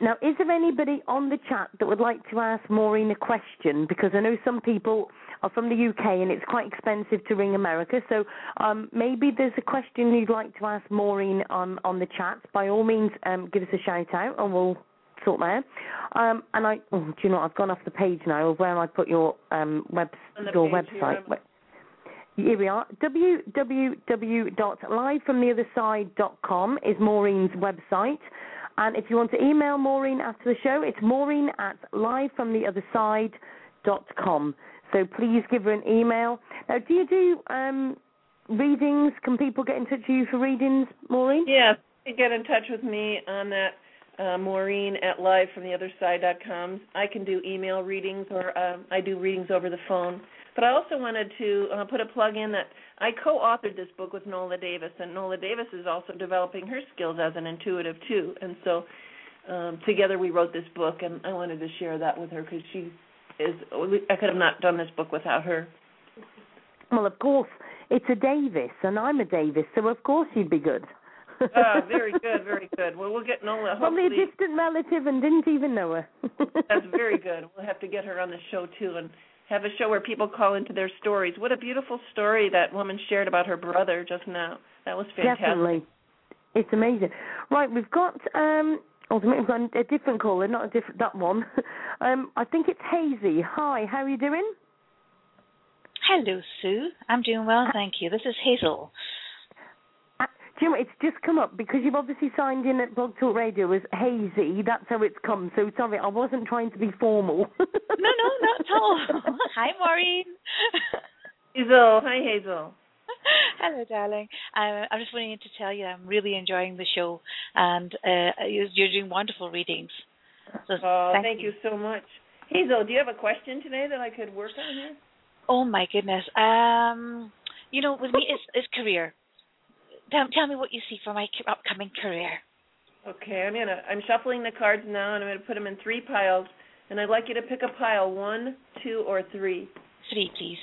Now, is there anybody on the chat that would like to ask Maureen a question? Because I know some people are from the UK and it's quite expensive to ring America. So um, maybe there's a question you'd like to ask Maureen on, on the chat. By all means, um, give us a shout out and we'll sort that. Um, and I, oh, do you know, what? I've gone off the page now of where I put your um, web, your here, website. I'm- Here we are. www.livefromtheotherside.com is Maureen's website. And if you want to email Maureen after the show, it's maureen at livefromtheotherside.com. So please give her an email. Now, do you do um, readings? Can people get in touch with you for readings, Maureen? Yeah, you get in touch with me on that uh, Maureen at livefromtheotherside.com. I can do email readings or um, I do readings over the phone. But I also wanted to uh, put a plug in that I co-authored this book with Nola Davis, and Nola Davis is also developing her skills as an intuitive too. And so um, together we wrote this book, and I wanted to share that with her because she is. I could have not done this book without her. Well, of course, it's a Davis, and I'm a Davis, so of course you'd be good. Ah, very good, very good. Well, we'll get Nola. Probably a distant relative and didn't even know her. That's very good. We'll have to get her on the show too and have a show where people call into their stories. What a beautiful story that woman shared about her brother just now. That was fantastic. Definitely. It's amazing. Right, we've got um oh, we've got a different caller, not a different that one. um I think it's Hazy. Hi, how are you doing? Hello, Sue. I'm doing well, thank you. This is Hazel. Do you know, it's just come up because you've obviously signed in at Blog Talk Radio as Hazy. That's how it's come. So sorry, I wasn't trying to be formal. no, no, not at all. Hi, Maureen. Hazel. Hi, Hazel. Hello, darling. Uh, I'm just wanting to tell you I'm really enjoying the show, and uh, you're doing wonderful readings. So oh, thank, thank you. you so much. Hazel, do you have a question today that I could work on here? Oh my goodness. Um, you know, with me, it's, it's career. Tell, tell me what you see for my upcoming career. Okay, I'm gonna I'm shuffling the cards now, and I'm gonna put them in three piles, and I'd like you to pick a pile one, two, or three. Three, please.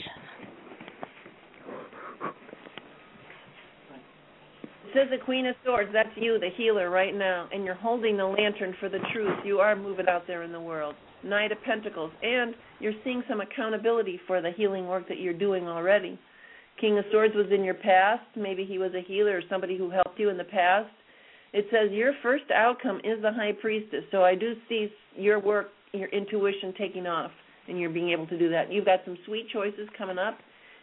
It says the Queen of Swords. That's you, the healer, right now, and you're holding the lantern for the truth. You are moving out there in the world. Knight of Pentacles, and you're seeing some accountability for the healing work that you're doing already. King of Swords was in your past. Maybe he was a healer or somebody who helped you in the past. It says your first outcome is the High Priestess. So I do see your work, your intuition taking off, and you're being able to do that. You've got some sweet choices coming up.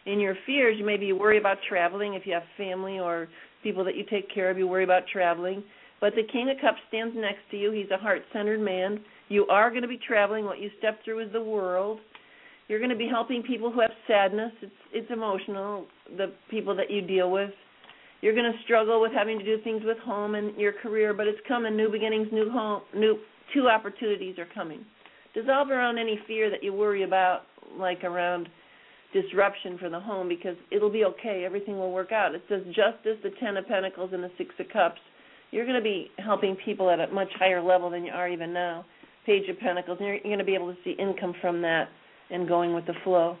In your fears, you maybe worry about traveling if you have family or people that you take care of. You worry about traveling. But the King of Cups stands next to you. He's a heart centered man. You are going to be traveling. What you step through is the world. You're going to be helping people who have sadness. It's it's emotional. The people that you deal with. You're going to struggle with having to do things with home and your career, but it's coming. New beginnings, new home, new two opportunities are coming. Dissolve around any fear that you worry about, like around disruption for the home, because it'll be okay. Everything will work out. It says justice, the Ten of Pentacles, and the Six of Cups. You're going to be helping people at a much higher level than you are even now. Page of Pentacles, and you're, you're going to be able to see income from that and going with the flow.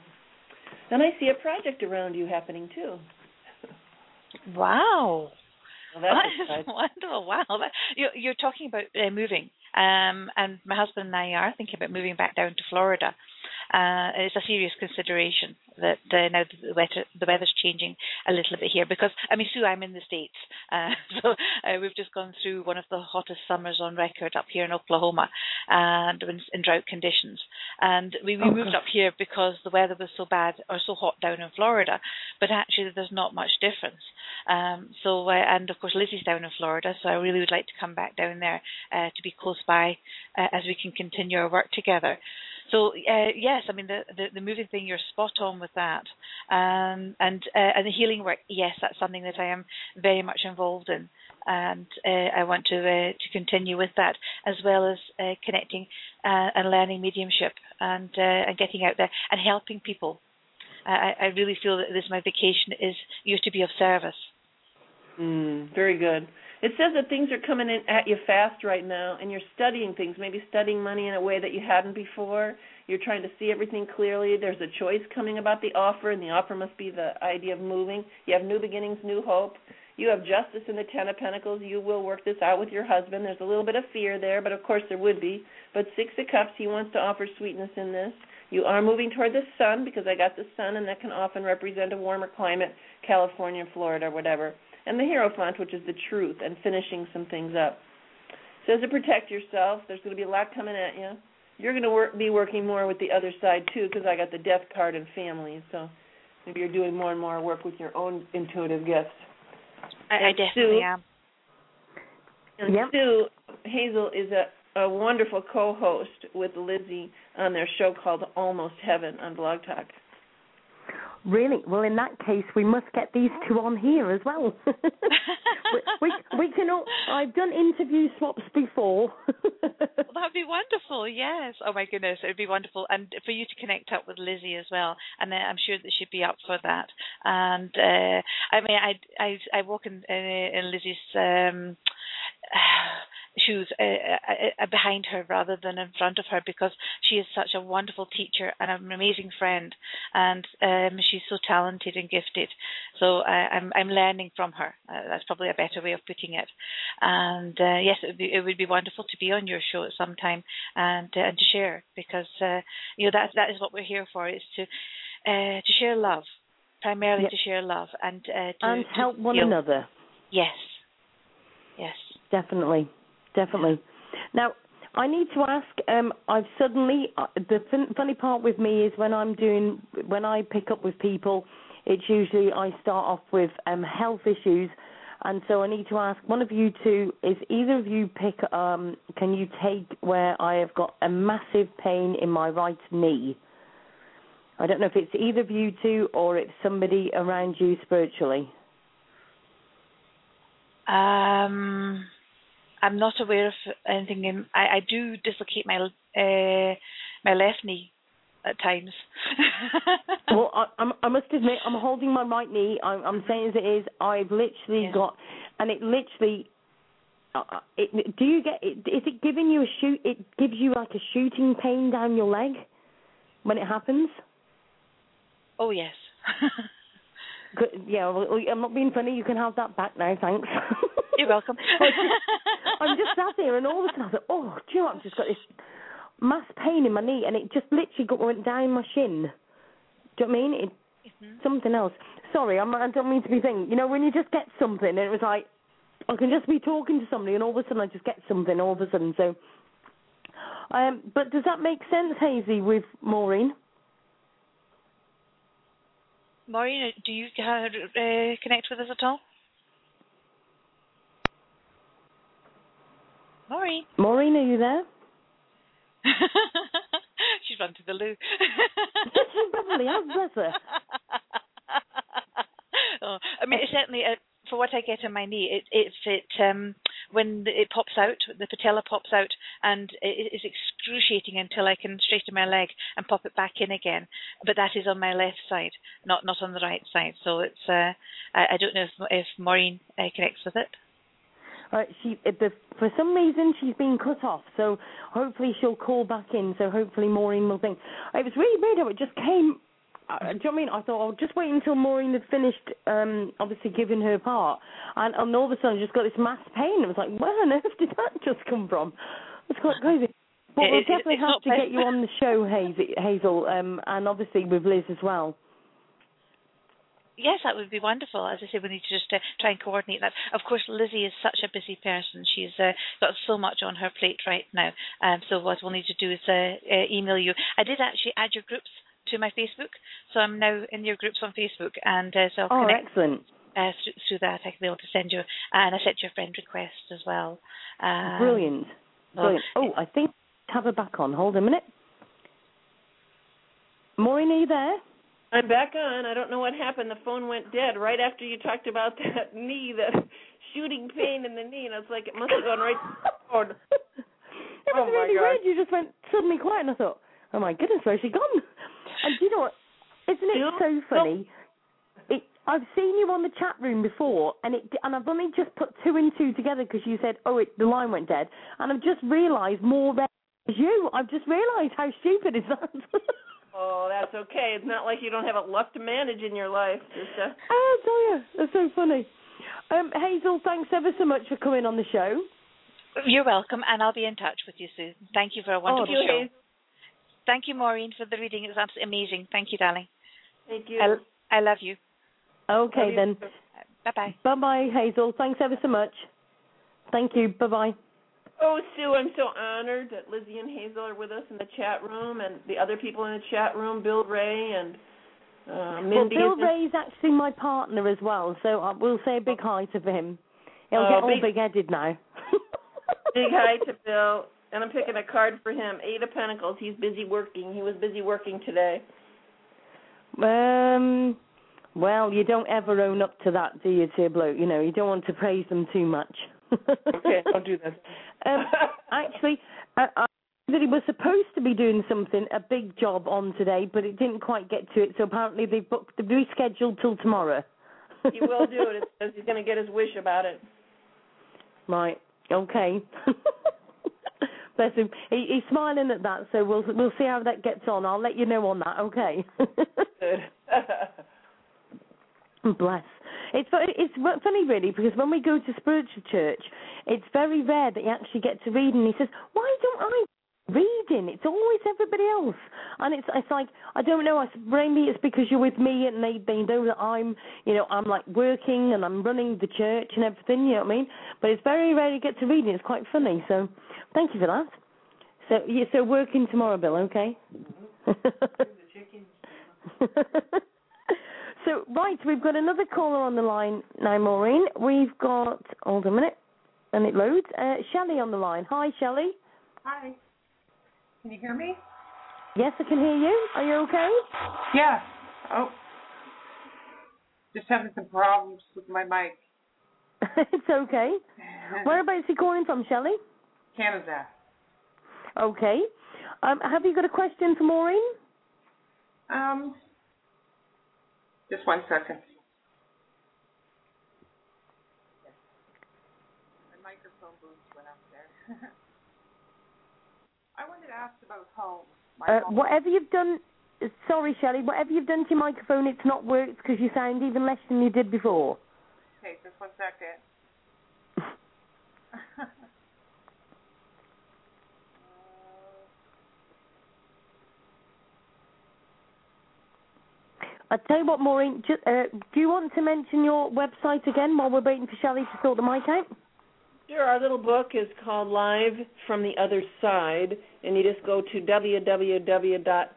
Then I see a project around you happening too. Wow. Well, that's wonderful. Wow. You're, you're talking about uh, moving, um, and my husband and I are thinking about moving back down to Florida. Uh, it's a serious consideration that uh, now the weather the weather's changing a little bit here because I mean Sue I'm in the states uh, so uh, we've just gone through one of the hottest summers on record up here in Oklahoma and in, in drought conditions and we, we oh, moved God. up here because the weather was so bad or so hot down in Florida but actually there's not much difference um, so uh, and of course Lizzie's down in Florida so I really would like to come back down there uh, to be close by uh, as we can continue our work together. So uh, yes, I mean the, the, the moving thing, you're spot on with that, um, and uh, and the healing work. Yes, that's something that I am very much involved in, and uh, I want to uh, to continue with that as well as uh, connecting uh, and learning mediumship and and getting out there and helping people. I, I really feel that this my vacation is used to be of service. Mm, very good. It says that things are coming in at you fast right now, and you're studying things, maybe studying money in a way that you hadn't before. You're trying to see everything clearly. There's a choice coming about the offer, and the offer must be the idea of moving. You have new beginnings, new hope. You have justice in the Ten of Pentacles. You will work this out with your husband. There's a little bit of fear there, but of course there would be. But Six of Cups, he wants to offer sweetness in this. You are moving toward the sun because I got the sun, and that can often represent a warmer climate, California, Florida, whatever and the Hierophant, which is the truth, and finishing some things up. Says to protect yourself. There's going to be a lot coming at you. You're going to work, be working more with the other side too, because I got the Death card and family. So maybe you're doing more and more work with your own intuitive gifts. I, I definitely Sue, am. And yep. Sue Hazel is a, a wonderful co-host with Lizzie on their show called Almost Heaven on Blog Talk. Really? Well, in that case, we must get these two on here as well. we, we, we can. All, I've done interview swaps before. well, that'd be wonderful. Yes. Oh my goodness, it would be wonderful, and for you to connect up with Lizzie as well. And I'm sure that she'd be up for that. And uh, I mean, I I I walk in uh, in Lizzie's. Um, shoes uh, uh, uh, behind her rather than in front of her because she is such a wonderful teacher and an amazing friend, and um, she's so talented and gifted. So uh, I'm I'm learning from her. Uh, that's probably a better way of putting it. And uh, yes, it would be it would be wonderful to be on your show at some time and and to share because you know that that is what we're here for is to to share love primarily yep. to share love and to, and help to one another. Yes. Yes. Definitely definitely. Now, I need to ask. Um, I've suddenly uh, the fun, funny part with me is when I'm doing when I pick up with people, it's usually I start off with um, health issues, and so I need to ask one of you two: Is either of you pick? Um, can you take where I have got a massive pain in my right knee? I don't know if it's either of you two or it's somebody around you spiritually. Um, I'm not aware of anything. In, I, I do dislocate my uh, my left knee at times. well, I, I'm, I must admit, I'm holding my right knee. I'm, I'm saying as it is. I've literally Yeah. got, and it literally. Uh, uh, it, do you get? It, is it giving you a shoot? It gives you like a shooting pain down your leg when it happens. oh yes. Good- Yeah, well, I'm not being funny. You can have that back now, thanks. You're welcome. I'm just sat here, and all of a sudden I thought, oh, do you know what? I've just got this mass pain in my knee, and it just literally got, went down my shin. Do you know what I mean? It, Mhm. something else. Sorry, I'm, I don't mean to be thinking. You know, when you just get something, and it was like, I can just be talking to somebody, and all of a sudden I just get something, all of a sudden. So, um, but does that make sense, Hazy, with Maureen? Maureen, do you uh, connect with us at all? Maureen. Maureen, are you there? She's run to the loo. She probably has, bless her. oh, I mean, it's certainly uh, for what I get on my knee. It, it's it um when it pops out, the patella pops out, and it is excruciating until I can straighten my leg and pop it back in again. But that is on my left side, not not on the right side. So it's uh, I, I don't know if if Maureen uh, connects with it. Uh, she, uh, the, for some reason, she's been cut off. So hopefully she'll call back in. So hopefully Maureen will think. It was really weird how it just came. Uh, do you know what I mean? I thought I'll just wait until Maureen had finished, um, obviously giving her part, and, and all of a sudden I just got this mass pain. It was like, where on earth did that just come from? It's quite crazy. But It- we'll it- definitely have to get you on the show, Hazel, Hazel um, and obviously with Liz as well. Yes, that would be wonderful. As I say, we need to just uh, try and coordinate that. Of course, Lizzie is such a busy person. She's uh, got so much on her plate right now. Um, so what we'll need to do is uh, uh, email you. I did actually add your groups to my Facebook, so I'm now in your groups on Facebook, and uh, so I'll Oh, connect excellent. uh, through, through that. I can be able to send you, and I sent you a friend request as well. Um, Brilliant. Brilliant. Oh, I think have her back on. Hold a minute. Maureen, are you there? I'm back on. I don't know what happened. The phone went dead right after you talked about that knee, that shooting pain in the knee, and I was like it must have gone right to the phone. It Oh, was my really God. weird. You just went suddenly quiet, and I thought, "Oh my goodness, where's she gone?" And do you know what? Isn't it so funny? It, I've seen you on the chat room before, and it and I've only just put two and two together because you said, "Oh, it, the line went dead," and I've just realised more than you. I've just realised how stupid is that. Oh, that's okay. It's not like you don't have a luck to manage in your life. Just, uh, Oh, tell you, that's so funny. Um, Hazel, thanks ever so much for coming on the show. You're welcome, and I'll be in touch with you soon. Thank you for a wonderful Thank you, show. Hazel. Thank you, Maureen, for the reading. It was absolutely amazing. Thank you, darling. Thank you. I, I love you. Okay Love you. then. Bye bye. Bye bye, Hazel. Thanks ever so much. Thank you. Bye bye. Oh, Sue, I'm so honored that Lizzie and Hazel are with us in the chat room, and the other people in the chat room, Bill Ray and uh, Well, Mindy. Bill is in- Ray's actually my partner as well, so uh, we'll say a big hi to him. He'll Oh, get all big- big-headed now. Big hi to Bill, and I'm picking a card for him. Eight of Pentacles. He's busy working. He was busy working today. Um, well, you don't ever own up to that, do you, to a bloke? You know, you don't want to praise them too much. Okay, I'll do that. Um, actually, uh, I that he was supposed to be doing something, a big job on today, but it didn't quite get to it. So apparently they've booked, they've rescheduled till tomorrow. he will do it. It says he's going to get his wish about it. Right. Okay. Bless him. He, he's smiling at that, so we'll we'll see how that gets on. I'll let you know on that. Okay. Good. Bless. It's it's funny really because when we go to spiritual church, it's very rare that you actually get to read. And he says, "Why don't I reading? It's always everybody else." And it's it's like I don't know. I maybe it's because you're with me and they they know that I'm you know I'm like working and I'm running the church and everything. You know what I mean? But it's very rare you get to reading. It's quite funny. So thank you for that. So yeah, so working tomorrow, Bill. Okay. so right, we've got another caller on the line now, Maureen. We've got, hold on a minute, and it loads. Uh, Shelley on the line. Hi, Shelley. Hi. Can you hear me? Yes, I can hear you. Are you okay? Yeah. Oh. Just having some problems with my mic. it's okay. Whereabouts are you calling from, Shelley? Canada. Okay. Um, have you got a question for Maureen? Um, just one second. My microphone boost went up there. I wanted to ask about home. Uh, home. whatever you've done, sorry, Shelley, whatever you've done to your microphone, it's not worked because you sound even less than you did before. Okay, just one second. I tell you what, Maureen, ju- uh, do you want to mention your website again while we're waiting for Shelley to sort the mic out? Sure, our little book is called Live from the Other Side, and you just go to www.live,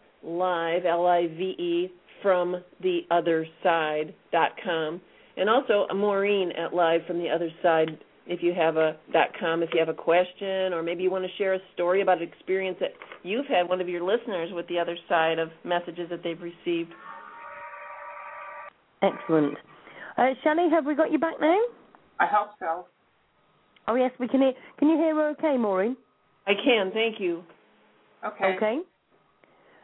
L-I-V-E, from the other side.com, and also Maureen at Live from the Other Side if you have a .com if you have a question or maybe you want to share a story about an experience that you've had one of your listeners with the other side of messages that they've received. Excellent. Uh, Shelley, have we got you back now? I hope so. Oh yes, we can hear. Can you hear her okay, Maureen? I can, thank you. Okay. Okay.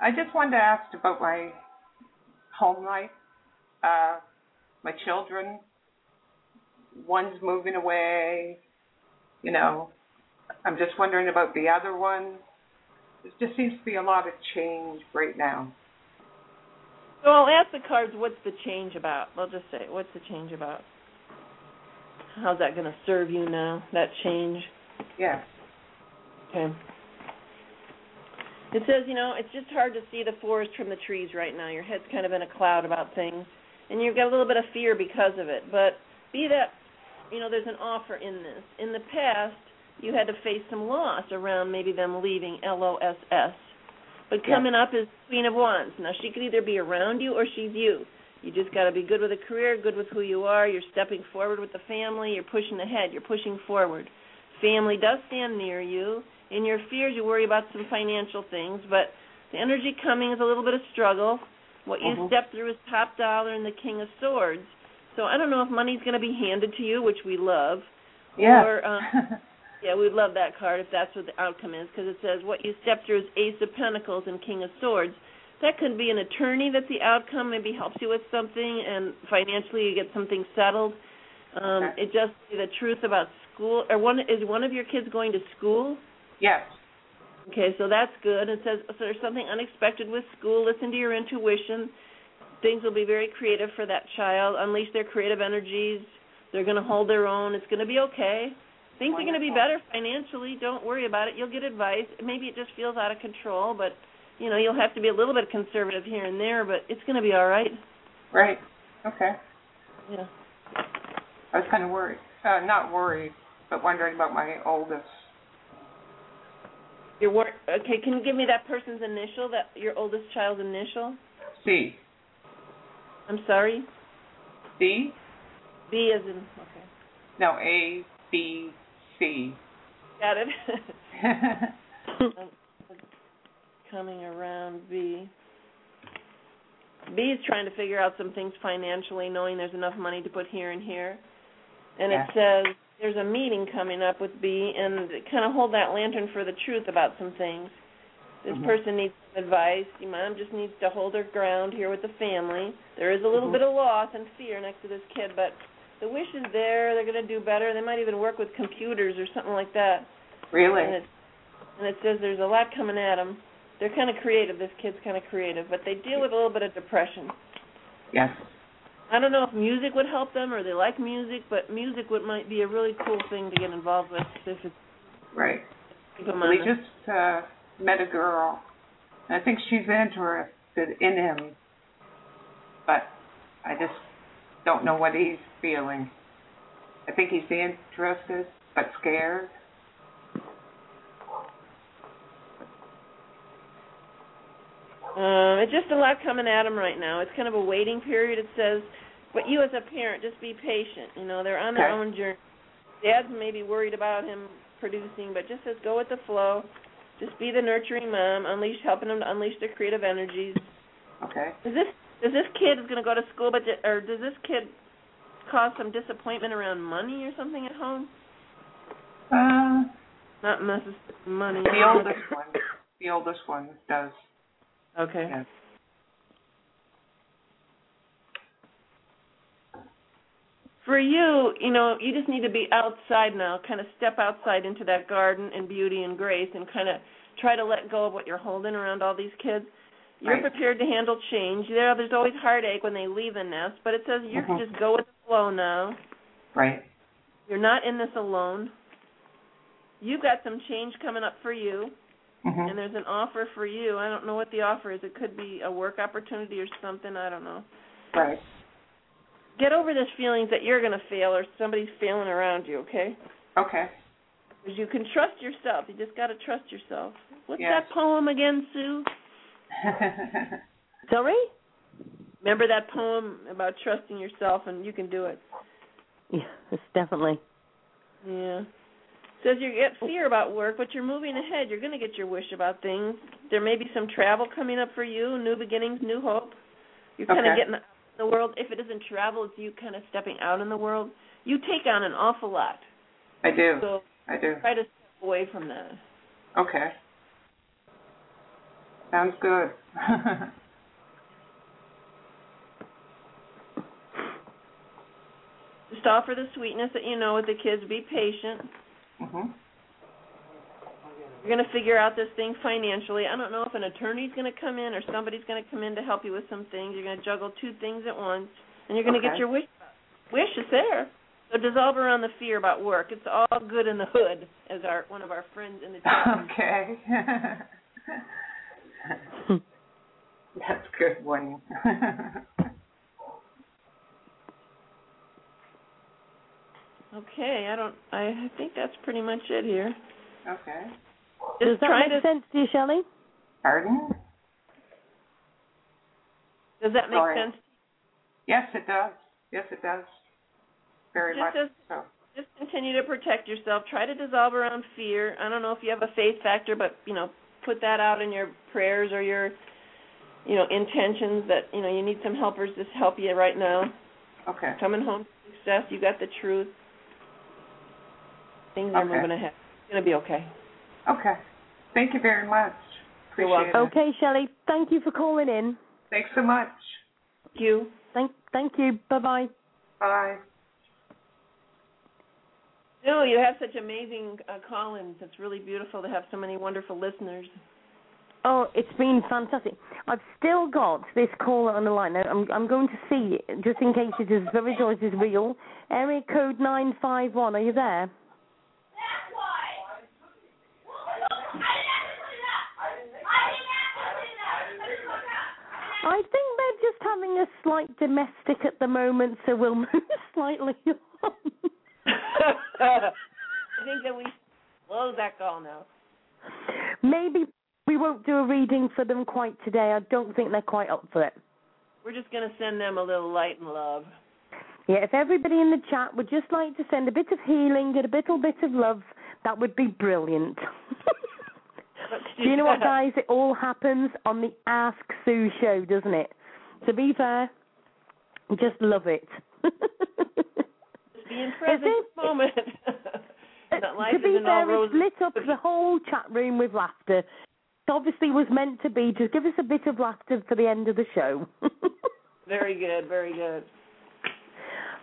I just wanted to ask about my home life. Uh, my children. One's moving away. You know, I'm just wondering about the other one. There just seems to be a lot of change right now. So I'll ask the cards, what's the change about? I'll just say, what's the change about? How's that going to serve you now, that change? Yes. Okay. It says, you know, it's just hard to see the forest from the trees right now. Your head's kind of in a cloud about things, and you've got a little bit of fear because of it. But be that, you know, there's an offer in this. In the past, you had to face some loss around maybe them leaving L O S S. But Yeah. coming up is Queen of Wands. Now she could either be around you or she's you. You just got to be good with a career, good with who you are. You're stepping forward with the family. You're pushing ahead. You're pushing forward. Family does stand near you. In your fears, you worry about some financial things, but the energy coming is a little bit of struggle. What you Mhm. step through is top dollar and the King of Swords. So I don't know if money's going to be handed to you, which we love, Yeah. or um, yeah, we'd love that card if that's what the outcome is, because it says what you step through is Ace of Pentacles and King of Swords. That could be an attorney that the outcome maybe helps you with something, and financially you get something settled. Um, Okay. It just the truth about school. Or one is one of your kids going to school? yes. Okay, so that's good. It says so there's something unexpected with school. Listen to your intuition. Things will be very creative for that child. Unleash their creative energies. They're going to hold their own. It's going to be okay. Things are going to be better financially. Don't worry about it. You'll get advice. Maybe it just feels out of control, but you know you'll have to be a little bit conservative here and there. But it's going to be all right. Right. Okay. Yeah. I was kind of worried. Uh, not worried, but wondering about my oldest. Your wor- okay. Can you give me that person's initial? That your oldest child's initial? C. I'm sorry. B. B as in okay. No, A, B, C. Got it. Coming around B. B is trying to figure out some things financially, knowing there's enough money to put here and here. And Yeah. it says there's a meeting coming up with B, and kind of hold that lantern for the truth about some things. This Mhm. person needs some advice. Your mom just needs to hold her ground here with the family. There is a little Mhm. bit of loss and fear next to this kid, but the wish is there. They're going to do better. They might even work with computers or something like that. And really? it, and it says there's a lot coming at them. They're kind of creative. This kid's kind of creative, but they deal with a little bit of depression. Yes. I don't know if music would help them or they like music, but music would might be a really cool thing to get involved with if it's Right. keep them We just uh, met a girl. I think she's interested in him, but I just don't know what he's feeling. I think he's interested, but scared. Um, it's just a lot coming at him right now. It's kind of a waiting period. It says But you as a parent, just be patient. You know, they're on their Okay. own journey. Dad's maybe worried about him producing, but just says go with the flow. Just be the nurturing mom, unleash helping him to unleash their creative energies. Okay. Is this is this kid is going to go to school, but or does this kid cause some disappointment around money or something at home? Uh, Not necessarily money. the oldest one. The oldest one does. Okay. Yes. For you, you know, you just need to be outside now, kind of step outside into that garden and beauty and grace and kind of try to let go of what you're holding around all these kids. You're Right. prepared to handle change. There, there's always heartache when they leave the nest, but it says you can Mhm. just go with the flow now. Right. You're not in this alone. You've got some change coming up for you, Mhm. and there's an offer for you. I don't know what the offer is. It could be a work opportunity or something. I don't know. Right. Get over this feeling that you're going to fail or somebody's failing around you, okay? Okay. Because you can trust yourself. You just got to trust yourself. What's Yes. that poem again, Sue? Sorry? Remember that poem about trusting yourself and you can do it? Yes, definitely. Yeah. Says you get fear about work, but you're moving ahead. You're going to get your wish about things. There may be some travel coming up for you, new beginnings, new hope. You're kind of getting out in the world. If it isn't travel, it's you kind of stepping out in the world. You take on an awful lot. I do. So I do. try to step away from that. Okay. Sounds good. Just offer the sweetness that you know with the kids. Be patient. mhm. You're going to figure out this thing financially. I don't know if an attorney's going to come in or somebody's going to come in to help you with some things. You're going to juggle two things at once, and you're going to get your wish. Wish is there. So dissolve around the fear about work. It's all good in the hood, as our one of our friends in the chat. okay. That's a good one. Okay, I don't. I think that's pretty much it here. okay. Does Just that make to. sense to you, Shelley? Pardon? Does that make Sorry. sense? Yes, it does. Yes, it does. Very Just much as- so. Just continue to protect yourself. Try to dissolve around fear. I don't know if you have a faith factor, but you know, put that out in your prayers or your, you know, intentions that you know you need some helpers to help you right now. Okay. Coming home to success. You got the truth. Things are moving ahead. It's gonna be okay. Okay. Thank you very much. You're Appreciate welcome. it. Okay, Shelley. Thank you for calling in. Thanks so much. Thank you. Thank, thank you. Bye bye. Bye. No, you have such amazing uh, call-ins. It's really beautiful to have so many wonderful listeners. Oh, it's been fantastic. I've still got this caller on the line. Now, I'm I'm going to see just in case it is very it is real. Area code nine five one. Are you there? That's why. I think they're just having a slight domestic at the moment, so we'll move slightly on. I think that we close that call now. Maybe we won't do a reading for them quite today. I don't think they're quite up for it. We're just going to send them a little light and love. Yeah, if everybody in the chat would just like to send a bit of healing and a little bit of love, that would be brilliant. Do you know what, guys? It all happens on the Ask Sue show, doesn't it? To be fair, just love it. Just be in present it? moment. that life to be fair, it's lit up the whole chat room with laughter. It obviously was meant to be. Just give us a bit of laughter for the end of the show. Very good, very good.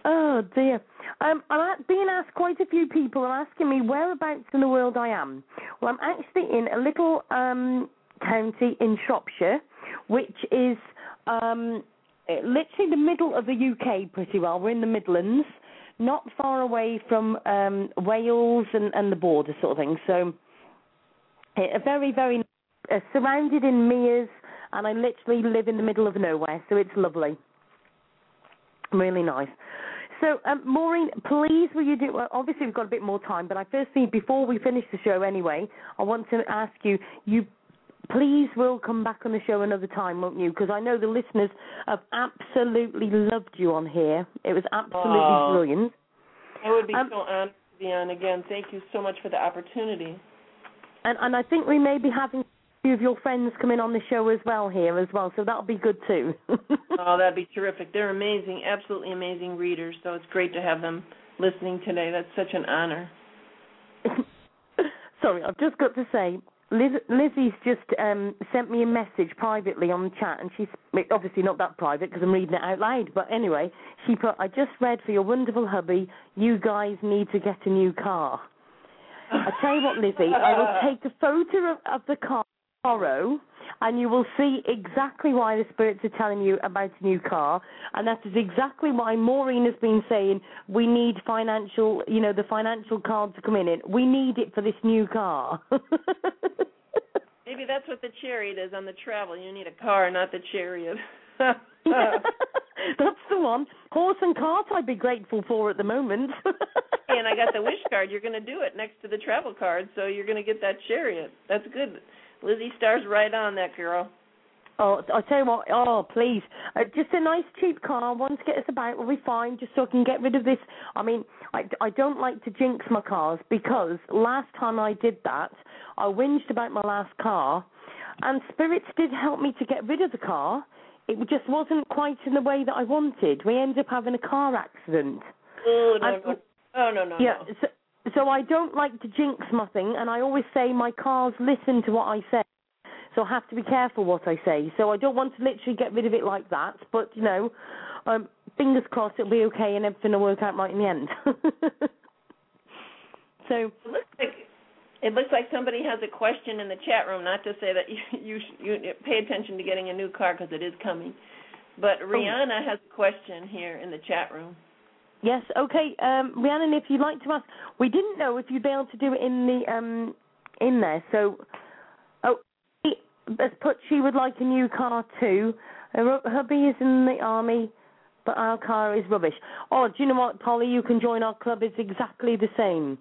Oh dear. Um, I'm being asked. Quite a few people are asking me whereabouts in the world I am. Well, I'm actually in a little um, county in Shropshire, which is um, literally the middle of the UK. Pretty well, we're in the Midlands, not far away from um, Wales and, and the border sort of thing. So, eh, a very, very uh, surrounded in meres, and I literally live in the middle of nowhere. So it's lovely. Really nice. So, um, Maureen, please will you do? Well, obviously, we've got a bit more time, but I firstly, before we finish the show, anyway, I want to ask you. You please will come back on the show another time, won't you? Because I know the listeners have absolutely loved you on here. It was absolutely brilliant. I would be Um, so honored to be on again. Thank you so much for the opportunity. And and I think we may be having few of your friends come in on the show as well here as well, so that'll be good too. Oh, that'd be terrific. They're amazing, absolutely amazing readers. So it's great to have them listening today. That's such an honor. Sorry, I've just got to say, Liz, Lizzie's just um, sent me a message privately on the chat, and she's obviously not that private because I'm reading it out loud. But anyway, she put, "I just read for your wonderful hubby. You guys need to get a new car." I tell you what, Lizzie, I will take a photo of, of the car tomorrow, and you will see exactly why the spirits are telling you about a new car, and that is exactly why Maureen has been saying we need financial, you know, the financial card to come in. It we need it for this new car. Maybe that's what the chariot is on the travel. You need a car, not the chariot. That's the one. Horse and cart I'd be grateful for at the moment. and I got the wish card. You're going to do it next to the travel card, so you're going to get that chariot. That's good. Lizzie stars right on that girl. Oh, I tell you what. Oh, please, uh, just a nice cheap car, one to get us about We'll be fine. Just so I can get rid of this. I mean, I, I don't like to jinx my cars because last time I did that, I whinged about my last car, and spirits did help me to get rid of the car. It just wasn't quite in the way that I wanted. We ended up having a car accident. Oh no, no, oh no, no, Yeah, no. so, so I don't like to jinx nothing, and I always say my cars listen to what I say. So I have to be careful what I say. So I don't want to literally get rid of it like that, but you know, um, fingers crossed it'll be okay and everything will work out right in the end. so It looks like it looks like somebody has a question in the chat room. Not to say that you you, you pay attention to getting a new car because it is coming, but Oh. Rihanna has a question here in the chat room. Yes, okay, um, Rhiannon, if you'd like to ask, we didn't know if you'd be able to do it in the um in there. So, oh, he has put she would like a new car too. Her hubby is in the army, but our car is rubbish. Oh, do you know what, Polly? You can join our club. It's exactly the same.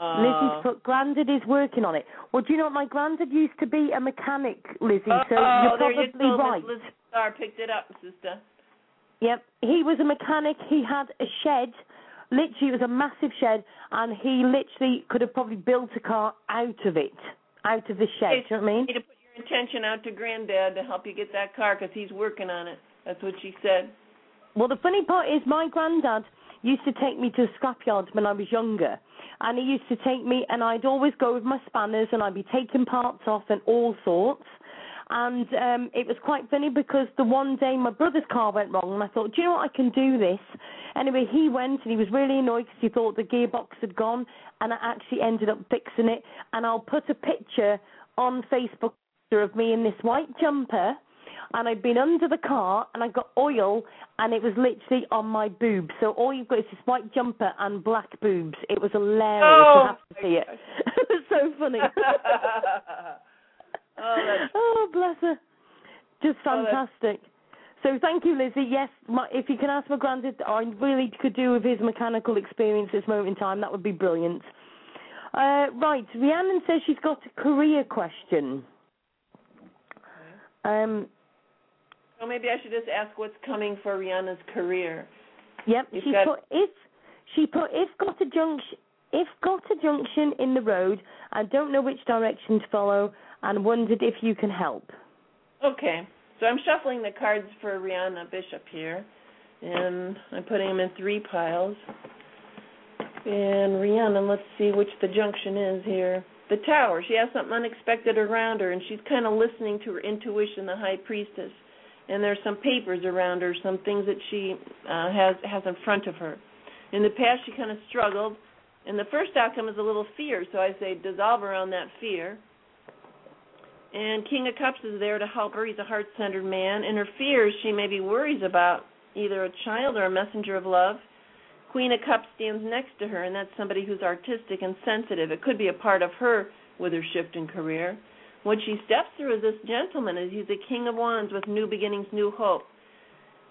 Uh, Lizzie's put granddad is working on it. Well, do you know what? My granddad used to be a mechanic, Lizzie. oh, so oh, you're probably there you go. right. Liz Star picked it up, sister. Yep, he was a mechanic. He had a shed. Literally, it was a massive shed, and he literally could have probably built a car out of it, out of the shed. Hey, do you know what I mean? You need to put your intention out to Granddad to help you get that car because he's working on it. That's what she said. Well, the funny part is my granddad used to take me to the scrapyard when I was younger. And he used to take me, and I'd always go with my spanners, and I'd be taking parts off and all sorts. And um, it was quite funny because the one day my brother's car went wrong, and I thought, do you know what, I can do this. Anyway, he went, and he was really annoyed because he thought the gearbox had gone, and I actually ended up fixing it. And I'll put a picture on Facebook of me in this white jumper and I'd been under the car and I got oil and it was literally on my boobs. So all you've got is this white jumper and black boobs. It was hilarious. Oh, you have to see it. it was so funny. oh, oh, bless her. Just Oh, fantastic. So thank you, Lizzie. Yes, my, if you can ask my granddad, I really could do with his mechanical experience at this moment in time. That would be brilliant. Uh, right, Rhiannon says she's got a career question. Um, So maybe I should just ask what's coming for Rihanna's career. Yep, You've she got- put if she put if got a junction if got a junction in the road I don't know which direction to follow and wondered if you can help. Okay, so I'm shuffling the cards for Rihanna Bishop here, and I'm putting them in three piles. And Rihanna, let's see which the junction is here. The tower. She has something unexpected around her, and she's kind of listening to her intuition, the high priestess. And there's some papers around her, some things that she uh, has has in front of her. In the past, she kind of struggled, and the first outcome is a little fear. So I say dissolve around that fear. And King of Cups is there to help her. He's a heart centered man. In her fears, she maybe worries about either a child or a messenger of love. Queen of Cups stands next to her, and that's somebody who's artistic and sensitive. It could be a part of her with her shift in career. What she steps through is this gentleman, is he's a king of wands with new beginnings, new hope.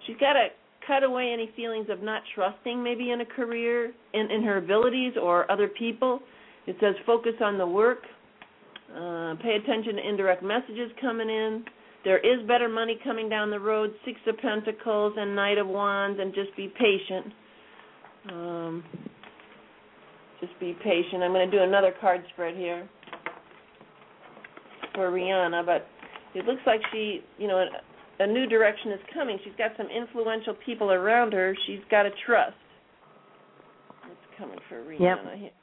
She's got to cut away any feelings of not trusting maybe in a career, in, in her abilities or other people. It says focus on the work, Uh, pay attention to indirect messages coming in. There is better money coming down the road. Six of Pentacles and Knight of Wands, and just be patient. Um, just be patient. I'm going to do another card spread here for Rihanna, but it looks like she, you know, a, a new direction is coming. She's got some influential people around her. She's got to trust. It's coming for Rihanna? Yep. Got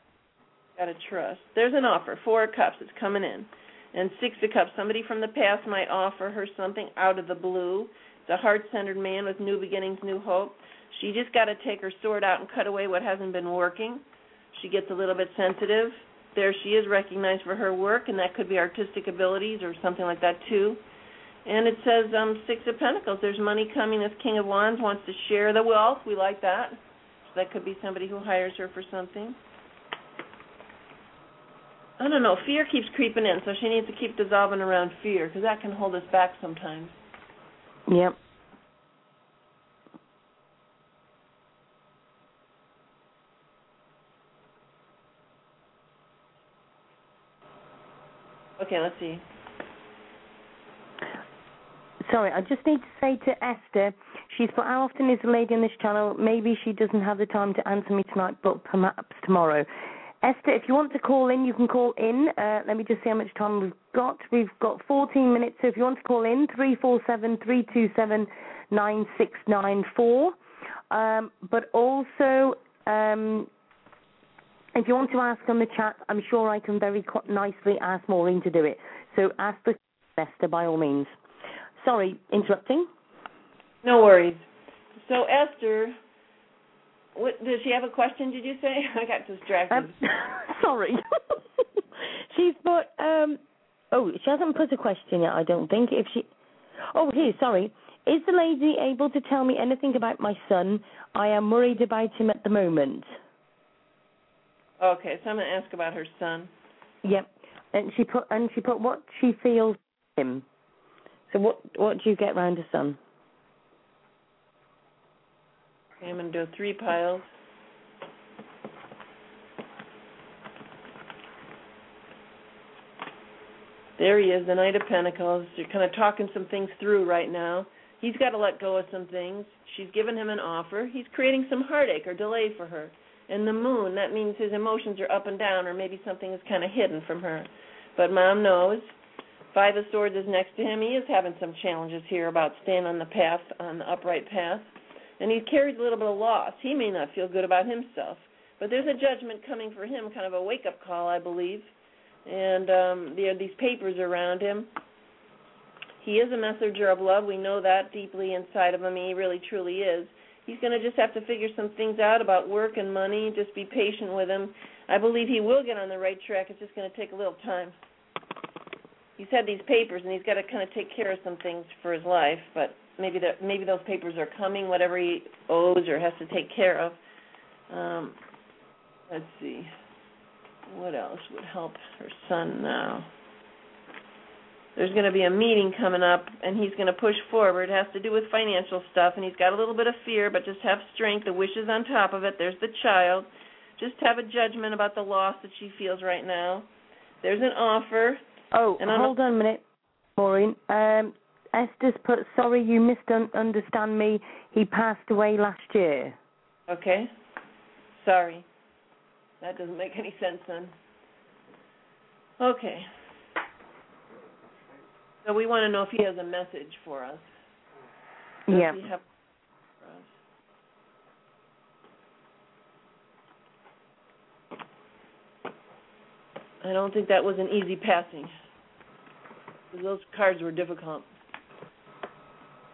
to trust. There's an offer. Four of Cups. It's coming in. And Six of Cups. Somebody from the past might offer her something out of the blue. It's a heart-centered man with new beginnings, new hope. She just got to take her sword out and cut away what hasn't been working. She gets a little bit sensitive there she is recognized for her work, and that could be artistic abilities or something like that too. And it says um, Six of Pentacles. There's money coming. This King of Wands wants to share the wealth. We like that. So that could be somebody who hires her for something. I don't know. Fear keeps creeping in, so she needs to keep dissolving around fear because that can hold us back sometimes. Yep. Okay, let's see. Sorry, I just need to say to Esther, she's put, how often is the lady on this channel? Maybe she doesn't have the time to answer me tonight, but perhaps tomorrow. Esther, if you want to call in, you can call in. Uh, let me just see how much time we've got. We've got 14 minutes, so if you want to call in, 347 327 9694. Um, but also, um, if you want to ask on the chat, I'm sure I can very nicely ask Maureen to do it. So ask the Esther by all means. Sorry, interrupting. No worries. So Esther, what, does she have a question? Did you say? I got distracted. Um, sorry. She's put. Um, oh, she hasn't put a question yet. I don't think. If she. Oh, here. Sorry. Is the lady able to tell me anything about my son? I am worried about him at the moment. Okay, so I'm going to ask about her son. Yep, and she put and she put what she feels him. So what what do you get round her son? Okay, I'm going to do three piles. There he is, the Knight of Pentacles. You're kind of talking some things through right now. He's got to let go of some things. She's given him an offer. He's creating some heartache or delay for her and the moon, that means his emotions are up and down, or maybe something is kind of hidden from her. But mom knows. Five of Swords is next to him. He is having some challenges here about staying on the path, on the upright path. And he carries a little bit of loss. He may not feel good about himself. But there's a judgment coming for him, kind of a wake up call, I believe. And um, there are these papers around him. He is a messenger of love. We know that deeply inside of him. He really, truly is he's going to just have to figure some things out about work and money. Just be patient with him. I believe he will get on the right track. It's just going to take a little time. He's had these papers, and he's got to kind of take care of some things for his life. But maybe that maybe those papers are coming, whatever he owes or has to take care of. Um, let's see. What else would help her son now? there's going to be a meeting coming up and he's going to push forward. It has to do with financial stuff and he's got a little bit of fear, but just have strength. The wish is on top of it. There's the child. Just have a judgment about the loss that she feels right now. There's an offer. Oh, and hold on a minute, Maureen. Um, Esther's put, sorry you misunderstand me. He passed away last year. Okay. Sorry. That doesn't make any sense then. Okay. So we want to know if he has a message for us. Does yeah. Have... I don't think that was an easy passing. Those cards were difficult.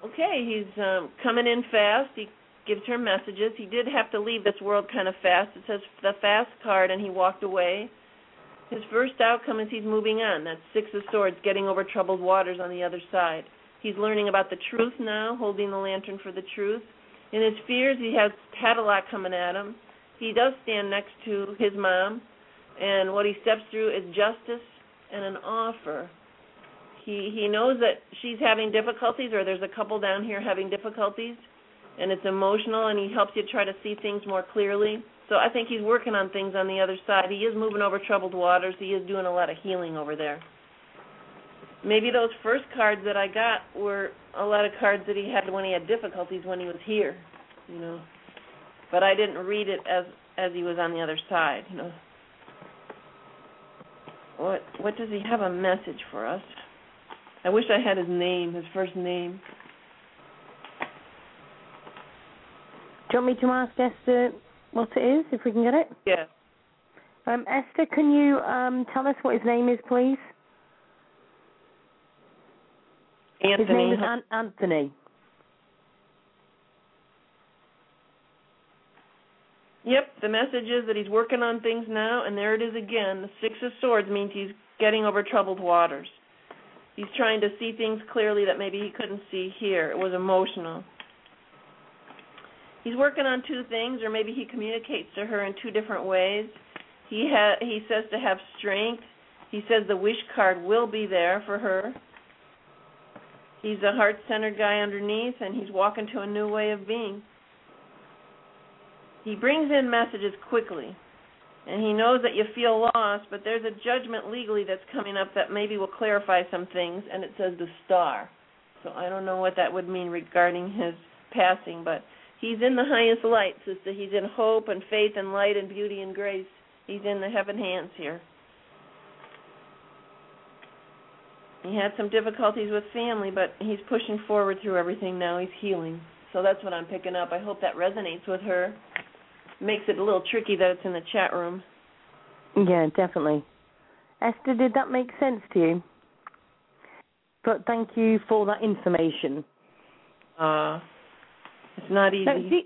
Okay, he's um, coming in fast. He gives her messages. He did have to leave this world kind of fast. It says the fast card, and he walked away. His first outcome is he's moving on. That's Six of Swords, getting over troubled waters on the other side. He's learning about the truth now, holding the lantern for the truth. In his fears, he has had a lot coming at him. He does stand next to his mom, and what he steps through is justice and an offer. He he knows that she's having difficulties, or there's a couple down here having difficulties, and it's emotional, and he helps you try to see things more clearly. So I think he's working on things on the other side. He is moving over troubled waters. He is doing a lot of healing over there. Maybe those first cards that I got were a lot of cards that he had when he had difficulties when he was here, you know. But I didn't read it as as he was on the other side, you know. What what does he have a message for us? I wish I had his name, his first name. Do you want me to ask Esther what it is, if we can get it? Yeah. Um, Esther, can you um, tell us what his name is, please? Anthony. His name is An- Anthony. Yep, the message is that he's working on things now, and there it is again. The Six of Swords means he's getting over troubled waters. He's trying to see things clearly that maybe he couldn't see here. It was emotional. He's working on two things, or maybe he communicates to her in two different ways. He ha- he says to have strength. He says the wish card will be there for her. He's a heart-centered guy underneath, and he's walking to a new way of being. He brings in messages quickly, and he knows that you feel lost, but there's a judgment legally that's coming up that maybe will clarify some things, and it says the star. So I don't know what that would mean regarding his passing, but he's in the highest light, sister. He's in hope and faith and light and beauty and grace. He's in the heaven hands here. He had some difficulties with family, but he's pushing forward through everything now. He's healing. So that's what I'm picking up. I hope that resonates with her makes it a little tricky that it's in the chat room. Yeah, definitely. Esther, did that make sense to you? But thank you for that information. Uh, it's not easy. Now, do,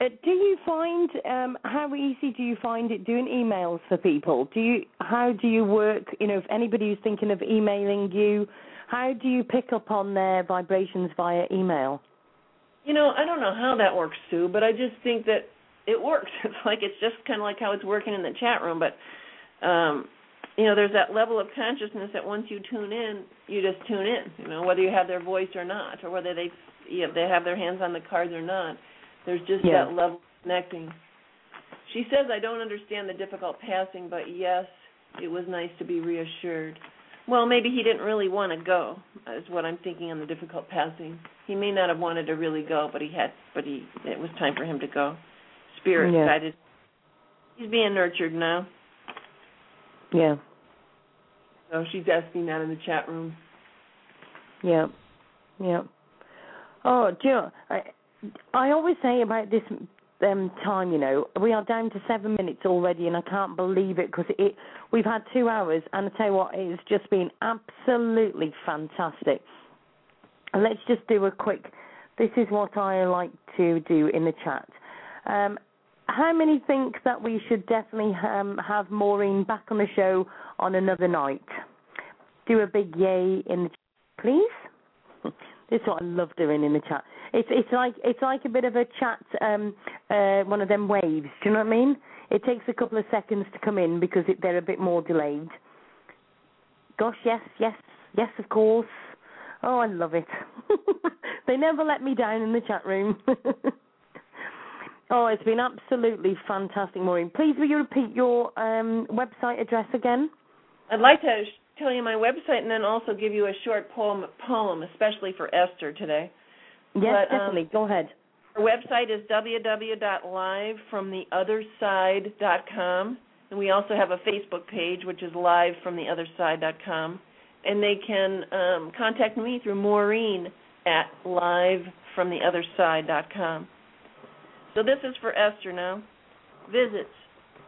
uh, do you find um, how easy do you find it doing emails for people? Do you how do you work? You know, if anybody who's thinking of emailing you, how do you pick up on their vibrations via email? You know, I don't know how that works, Sue, but I just think that it works. It's like it's just kind of like how it's working in the chat room, but um you know, there's that level of consciousness that once you tune in, you just tune in. You know, whether you have their voice or not, or whether they you know, they have their hands on the cards or not. There's just yeah. that level of connecting. She says, "I don't understand the difficult passing, but yes, it was nice to be reassured." Well, maybe he didn't really want to go. Is what I'm thinking on the difficult passing. He may not have wanted to really go, but he had. But he. It was time for him to go spirit yeah. guided. He's being nurtured now. Yeah. So she's asking that in the chat room. Yeah. Yeah. Oh, do you know, I, I always say about this um, time, you know, we are down to seven minutes already, and I can't believe it because it. We've had two hours, and I tell you what, it's just been absolutely fantastic. Let's just do a quick. This is what I like to do in the chat. Um, how many think that we should definitely um, have Maureen back on the show on another night? Do a big yay in the chat, please. this is what I love doing in the chat. It's it's like it's like a bit of a chat, um, uh, one of them waves. Do you know what I mean? It takes a couple of seconds to come in because it, they're a bit more delayed. Gosh, yes, yes, yes, of course. Oh, I love it. they never let me down in the chat room. Oh, it's been absolutely fantastic, Maureen. Please will you repeat your um, website address again? I'd like to tell you my website and then also give you a short poem, poem especially for Esther today. Yes, but, um, definitely. Go ahead. Our website is www.livefromtheotherside.com, and we also have a Facebook page, which is livefromtheotherside.com. And they can um, contact me through Maureen at livefromtheotherside.com. So this is for Esther now. Visits.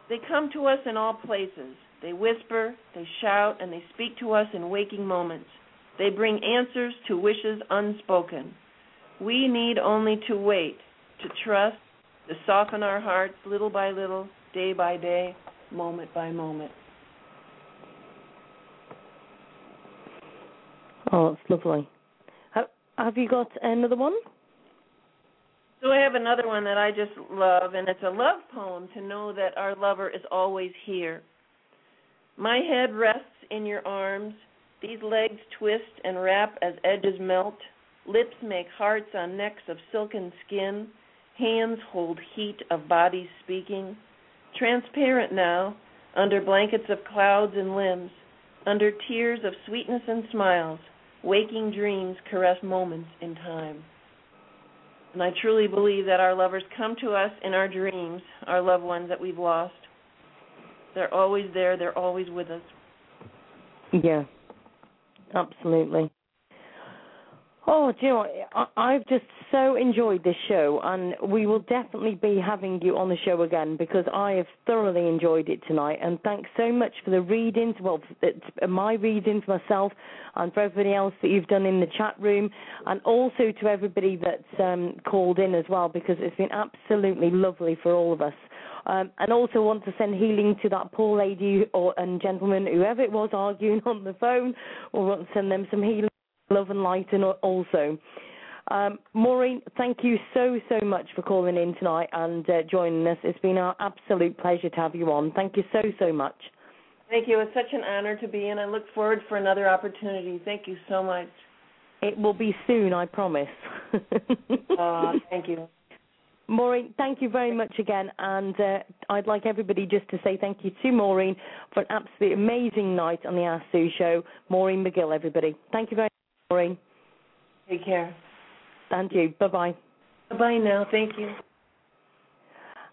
They come to us in all places. They whisper, they shout, and they speak to us in waking moments. They bring answers to wishes unspoken. We need only to wait, to trust, to soften our hearts little by little, day by day, moment by moment. Oh, it's lovely. Have, have you got another one? So I have another one that I just love, and it's a love poem to know that our lover is always here. My head rests in your arms. These legs twist and wrap as edges melt. Lips make hearts on necks of silken skin. Hands hold heat of bodies speaking. Transparent now, under blankets of clouds and limbs, under tears of sweetness and smiles, waking dreams caress moments in time. And I truly believe that our lovers come to us in our dreams, our loved ones that we've lost. They're always there, they're always with us. Yeah, absolutely. Oh, do you know? I, have just so enjoyed this show, and we will definitely be having you on the show again because I have thoroughly enjoyed it tonight. And thanks so much for the readings, well, my readings myself, and for everybody else that you've done in the chat room, and also to everybody that's um, called in as well because it's been absolutely lovely for all of us. Um, and also want to send healing to that poor lady or and gentleman, whoever it was arguing on the phone, or want to send them some healing love and light and also. Um, Maureen, thank you so, so much for calling in tonight and uh, joining us. It's been our absolute pleasure to have you on. Thank you so, so much. Thank you. It's such an honor to be in. I look forward for another opportunity. Thank you so much. It will be soon, I promise. uh, thank you. Maureen, thank you very much again, and uh, I'd like everybody just to say thank you to Maureen for an absolutely amazing night on the Ask Sue show. Maureen McGill, everybody. Thank you very Maureen. Take care. Thank you. Bye bye. Bye bye now. Thank you.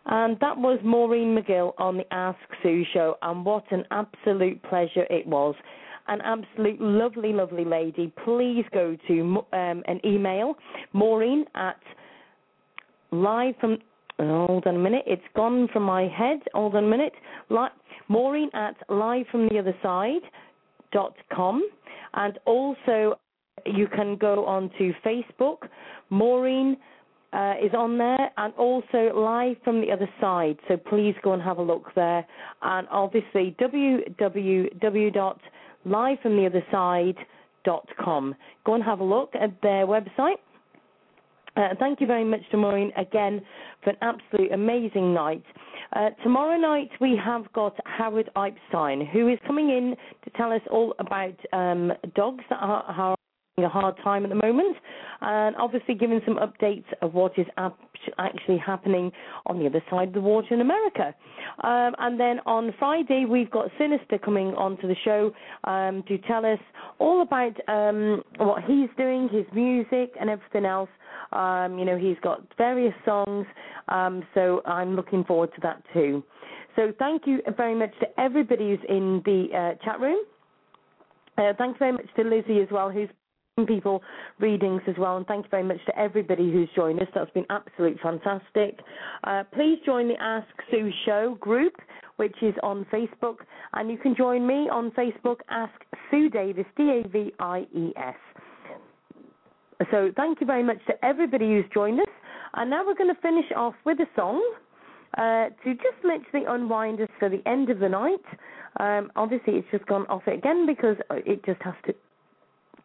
And that was Maureen McGill on the Ask Sue show, and what an absolute pleasure it was. An absolute lovely, lovely lady. Please go to um, an email, Maureen at live from. Hold on a minute, it's gone from my head. Hold on a minute. Li- Maureen at live from the other side dot com, and also you can go on to Facebook. Maureen uh, is on there and also live from the other side. So please go and have a look there. And obviously, www.livefromtheotherside.com. Go and have a look at their website. Uh, thank you very much to Maureen again for an absolute amazing night. Uh, tomorrow night we have got Howard Epstein, who is coming in to tell us all about um, dogs that are, are a hard time at the moment, and obviously giving some updates of what is actually happening on the other side of the water in America. Um, and then on Friday, we've got Sinister coming onto the show um, to tell us all about um, what he's doing, his music, and everything else. Um, you know, he's got various songs, um, so I'm looking forward to that too. So thank you very much to everybody who's in the uh, chat room. Uh, thanks very much to Lizzie as well, who's people readings as well. And thank you very much to everybody who's joined us. That's been absolutely fantastic. Uh, please join the Ask Sue Show group, which is on Facebook. And you can join me on Facebook, Ask Sue Davies, D A V I E S. So thank you very much to everybody who's joined us. And now we're going to finish off with a song uh, to just literally unwind us for the end of the night. Um, obviously, it's just gone off it again because it just has to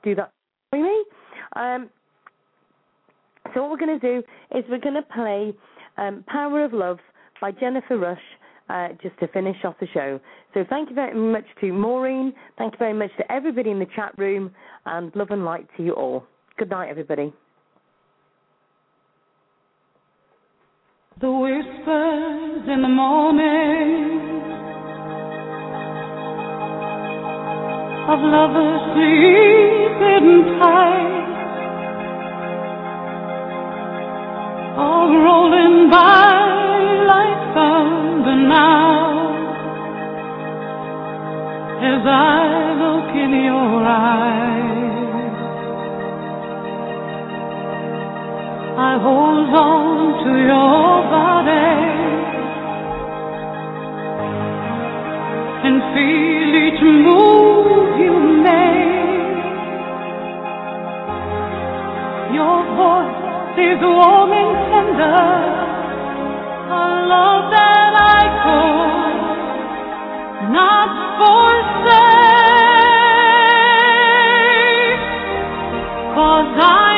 do that me. Um, so what we're going to do is we're going to play um, "Power of Love" by Jennifer Rush. Uh, just to finish off the show. So thank you very much to Maureen. Thank you very much to everybody in the chat room, and love and light to you all. Good night, everybody. The whispers in the morning of lovers sleeping tight. All rolling by like thunder now. As I look in your eyes I hold on to your body and feel each move Your voice is warm and tender, a love that I could not forsake. Cause I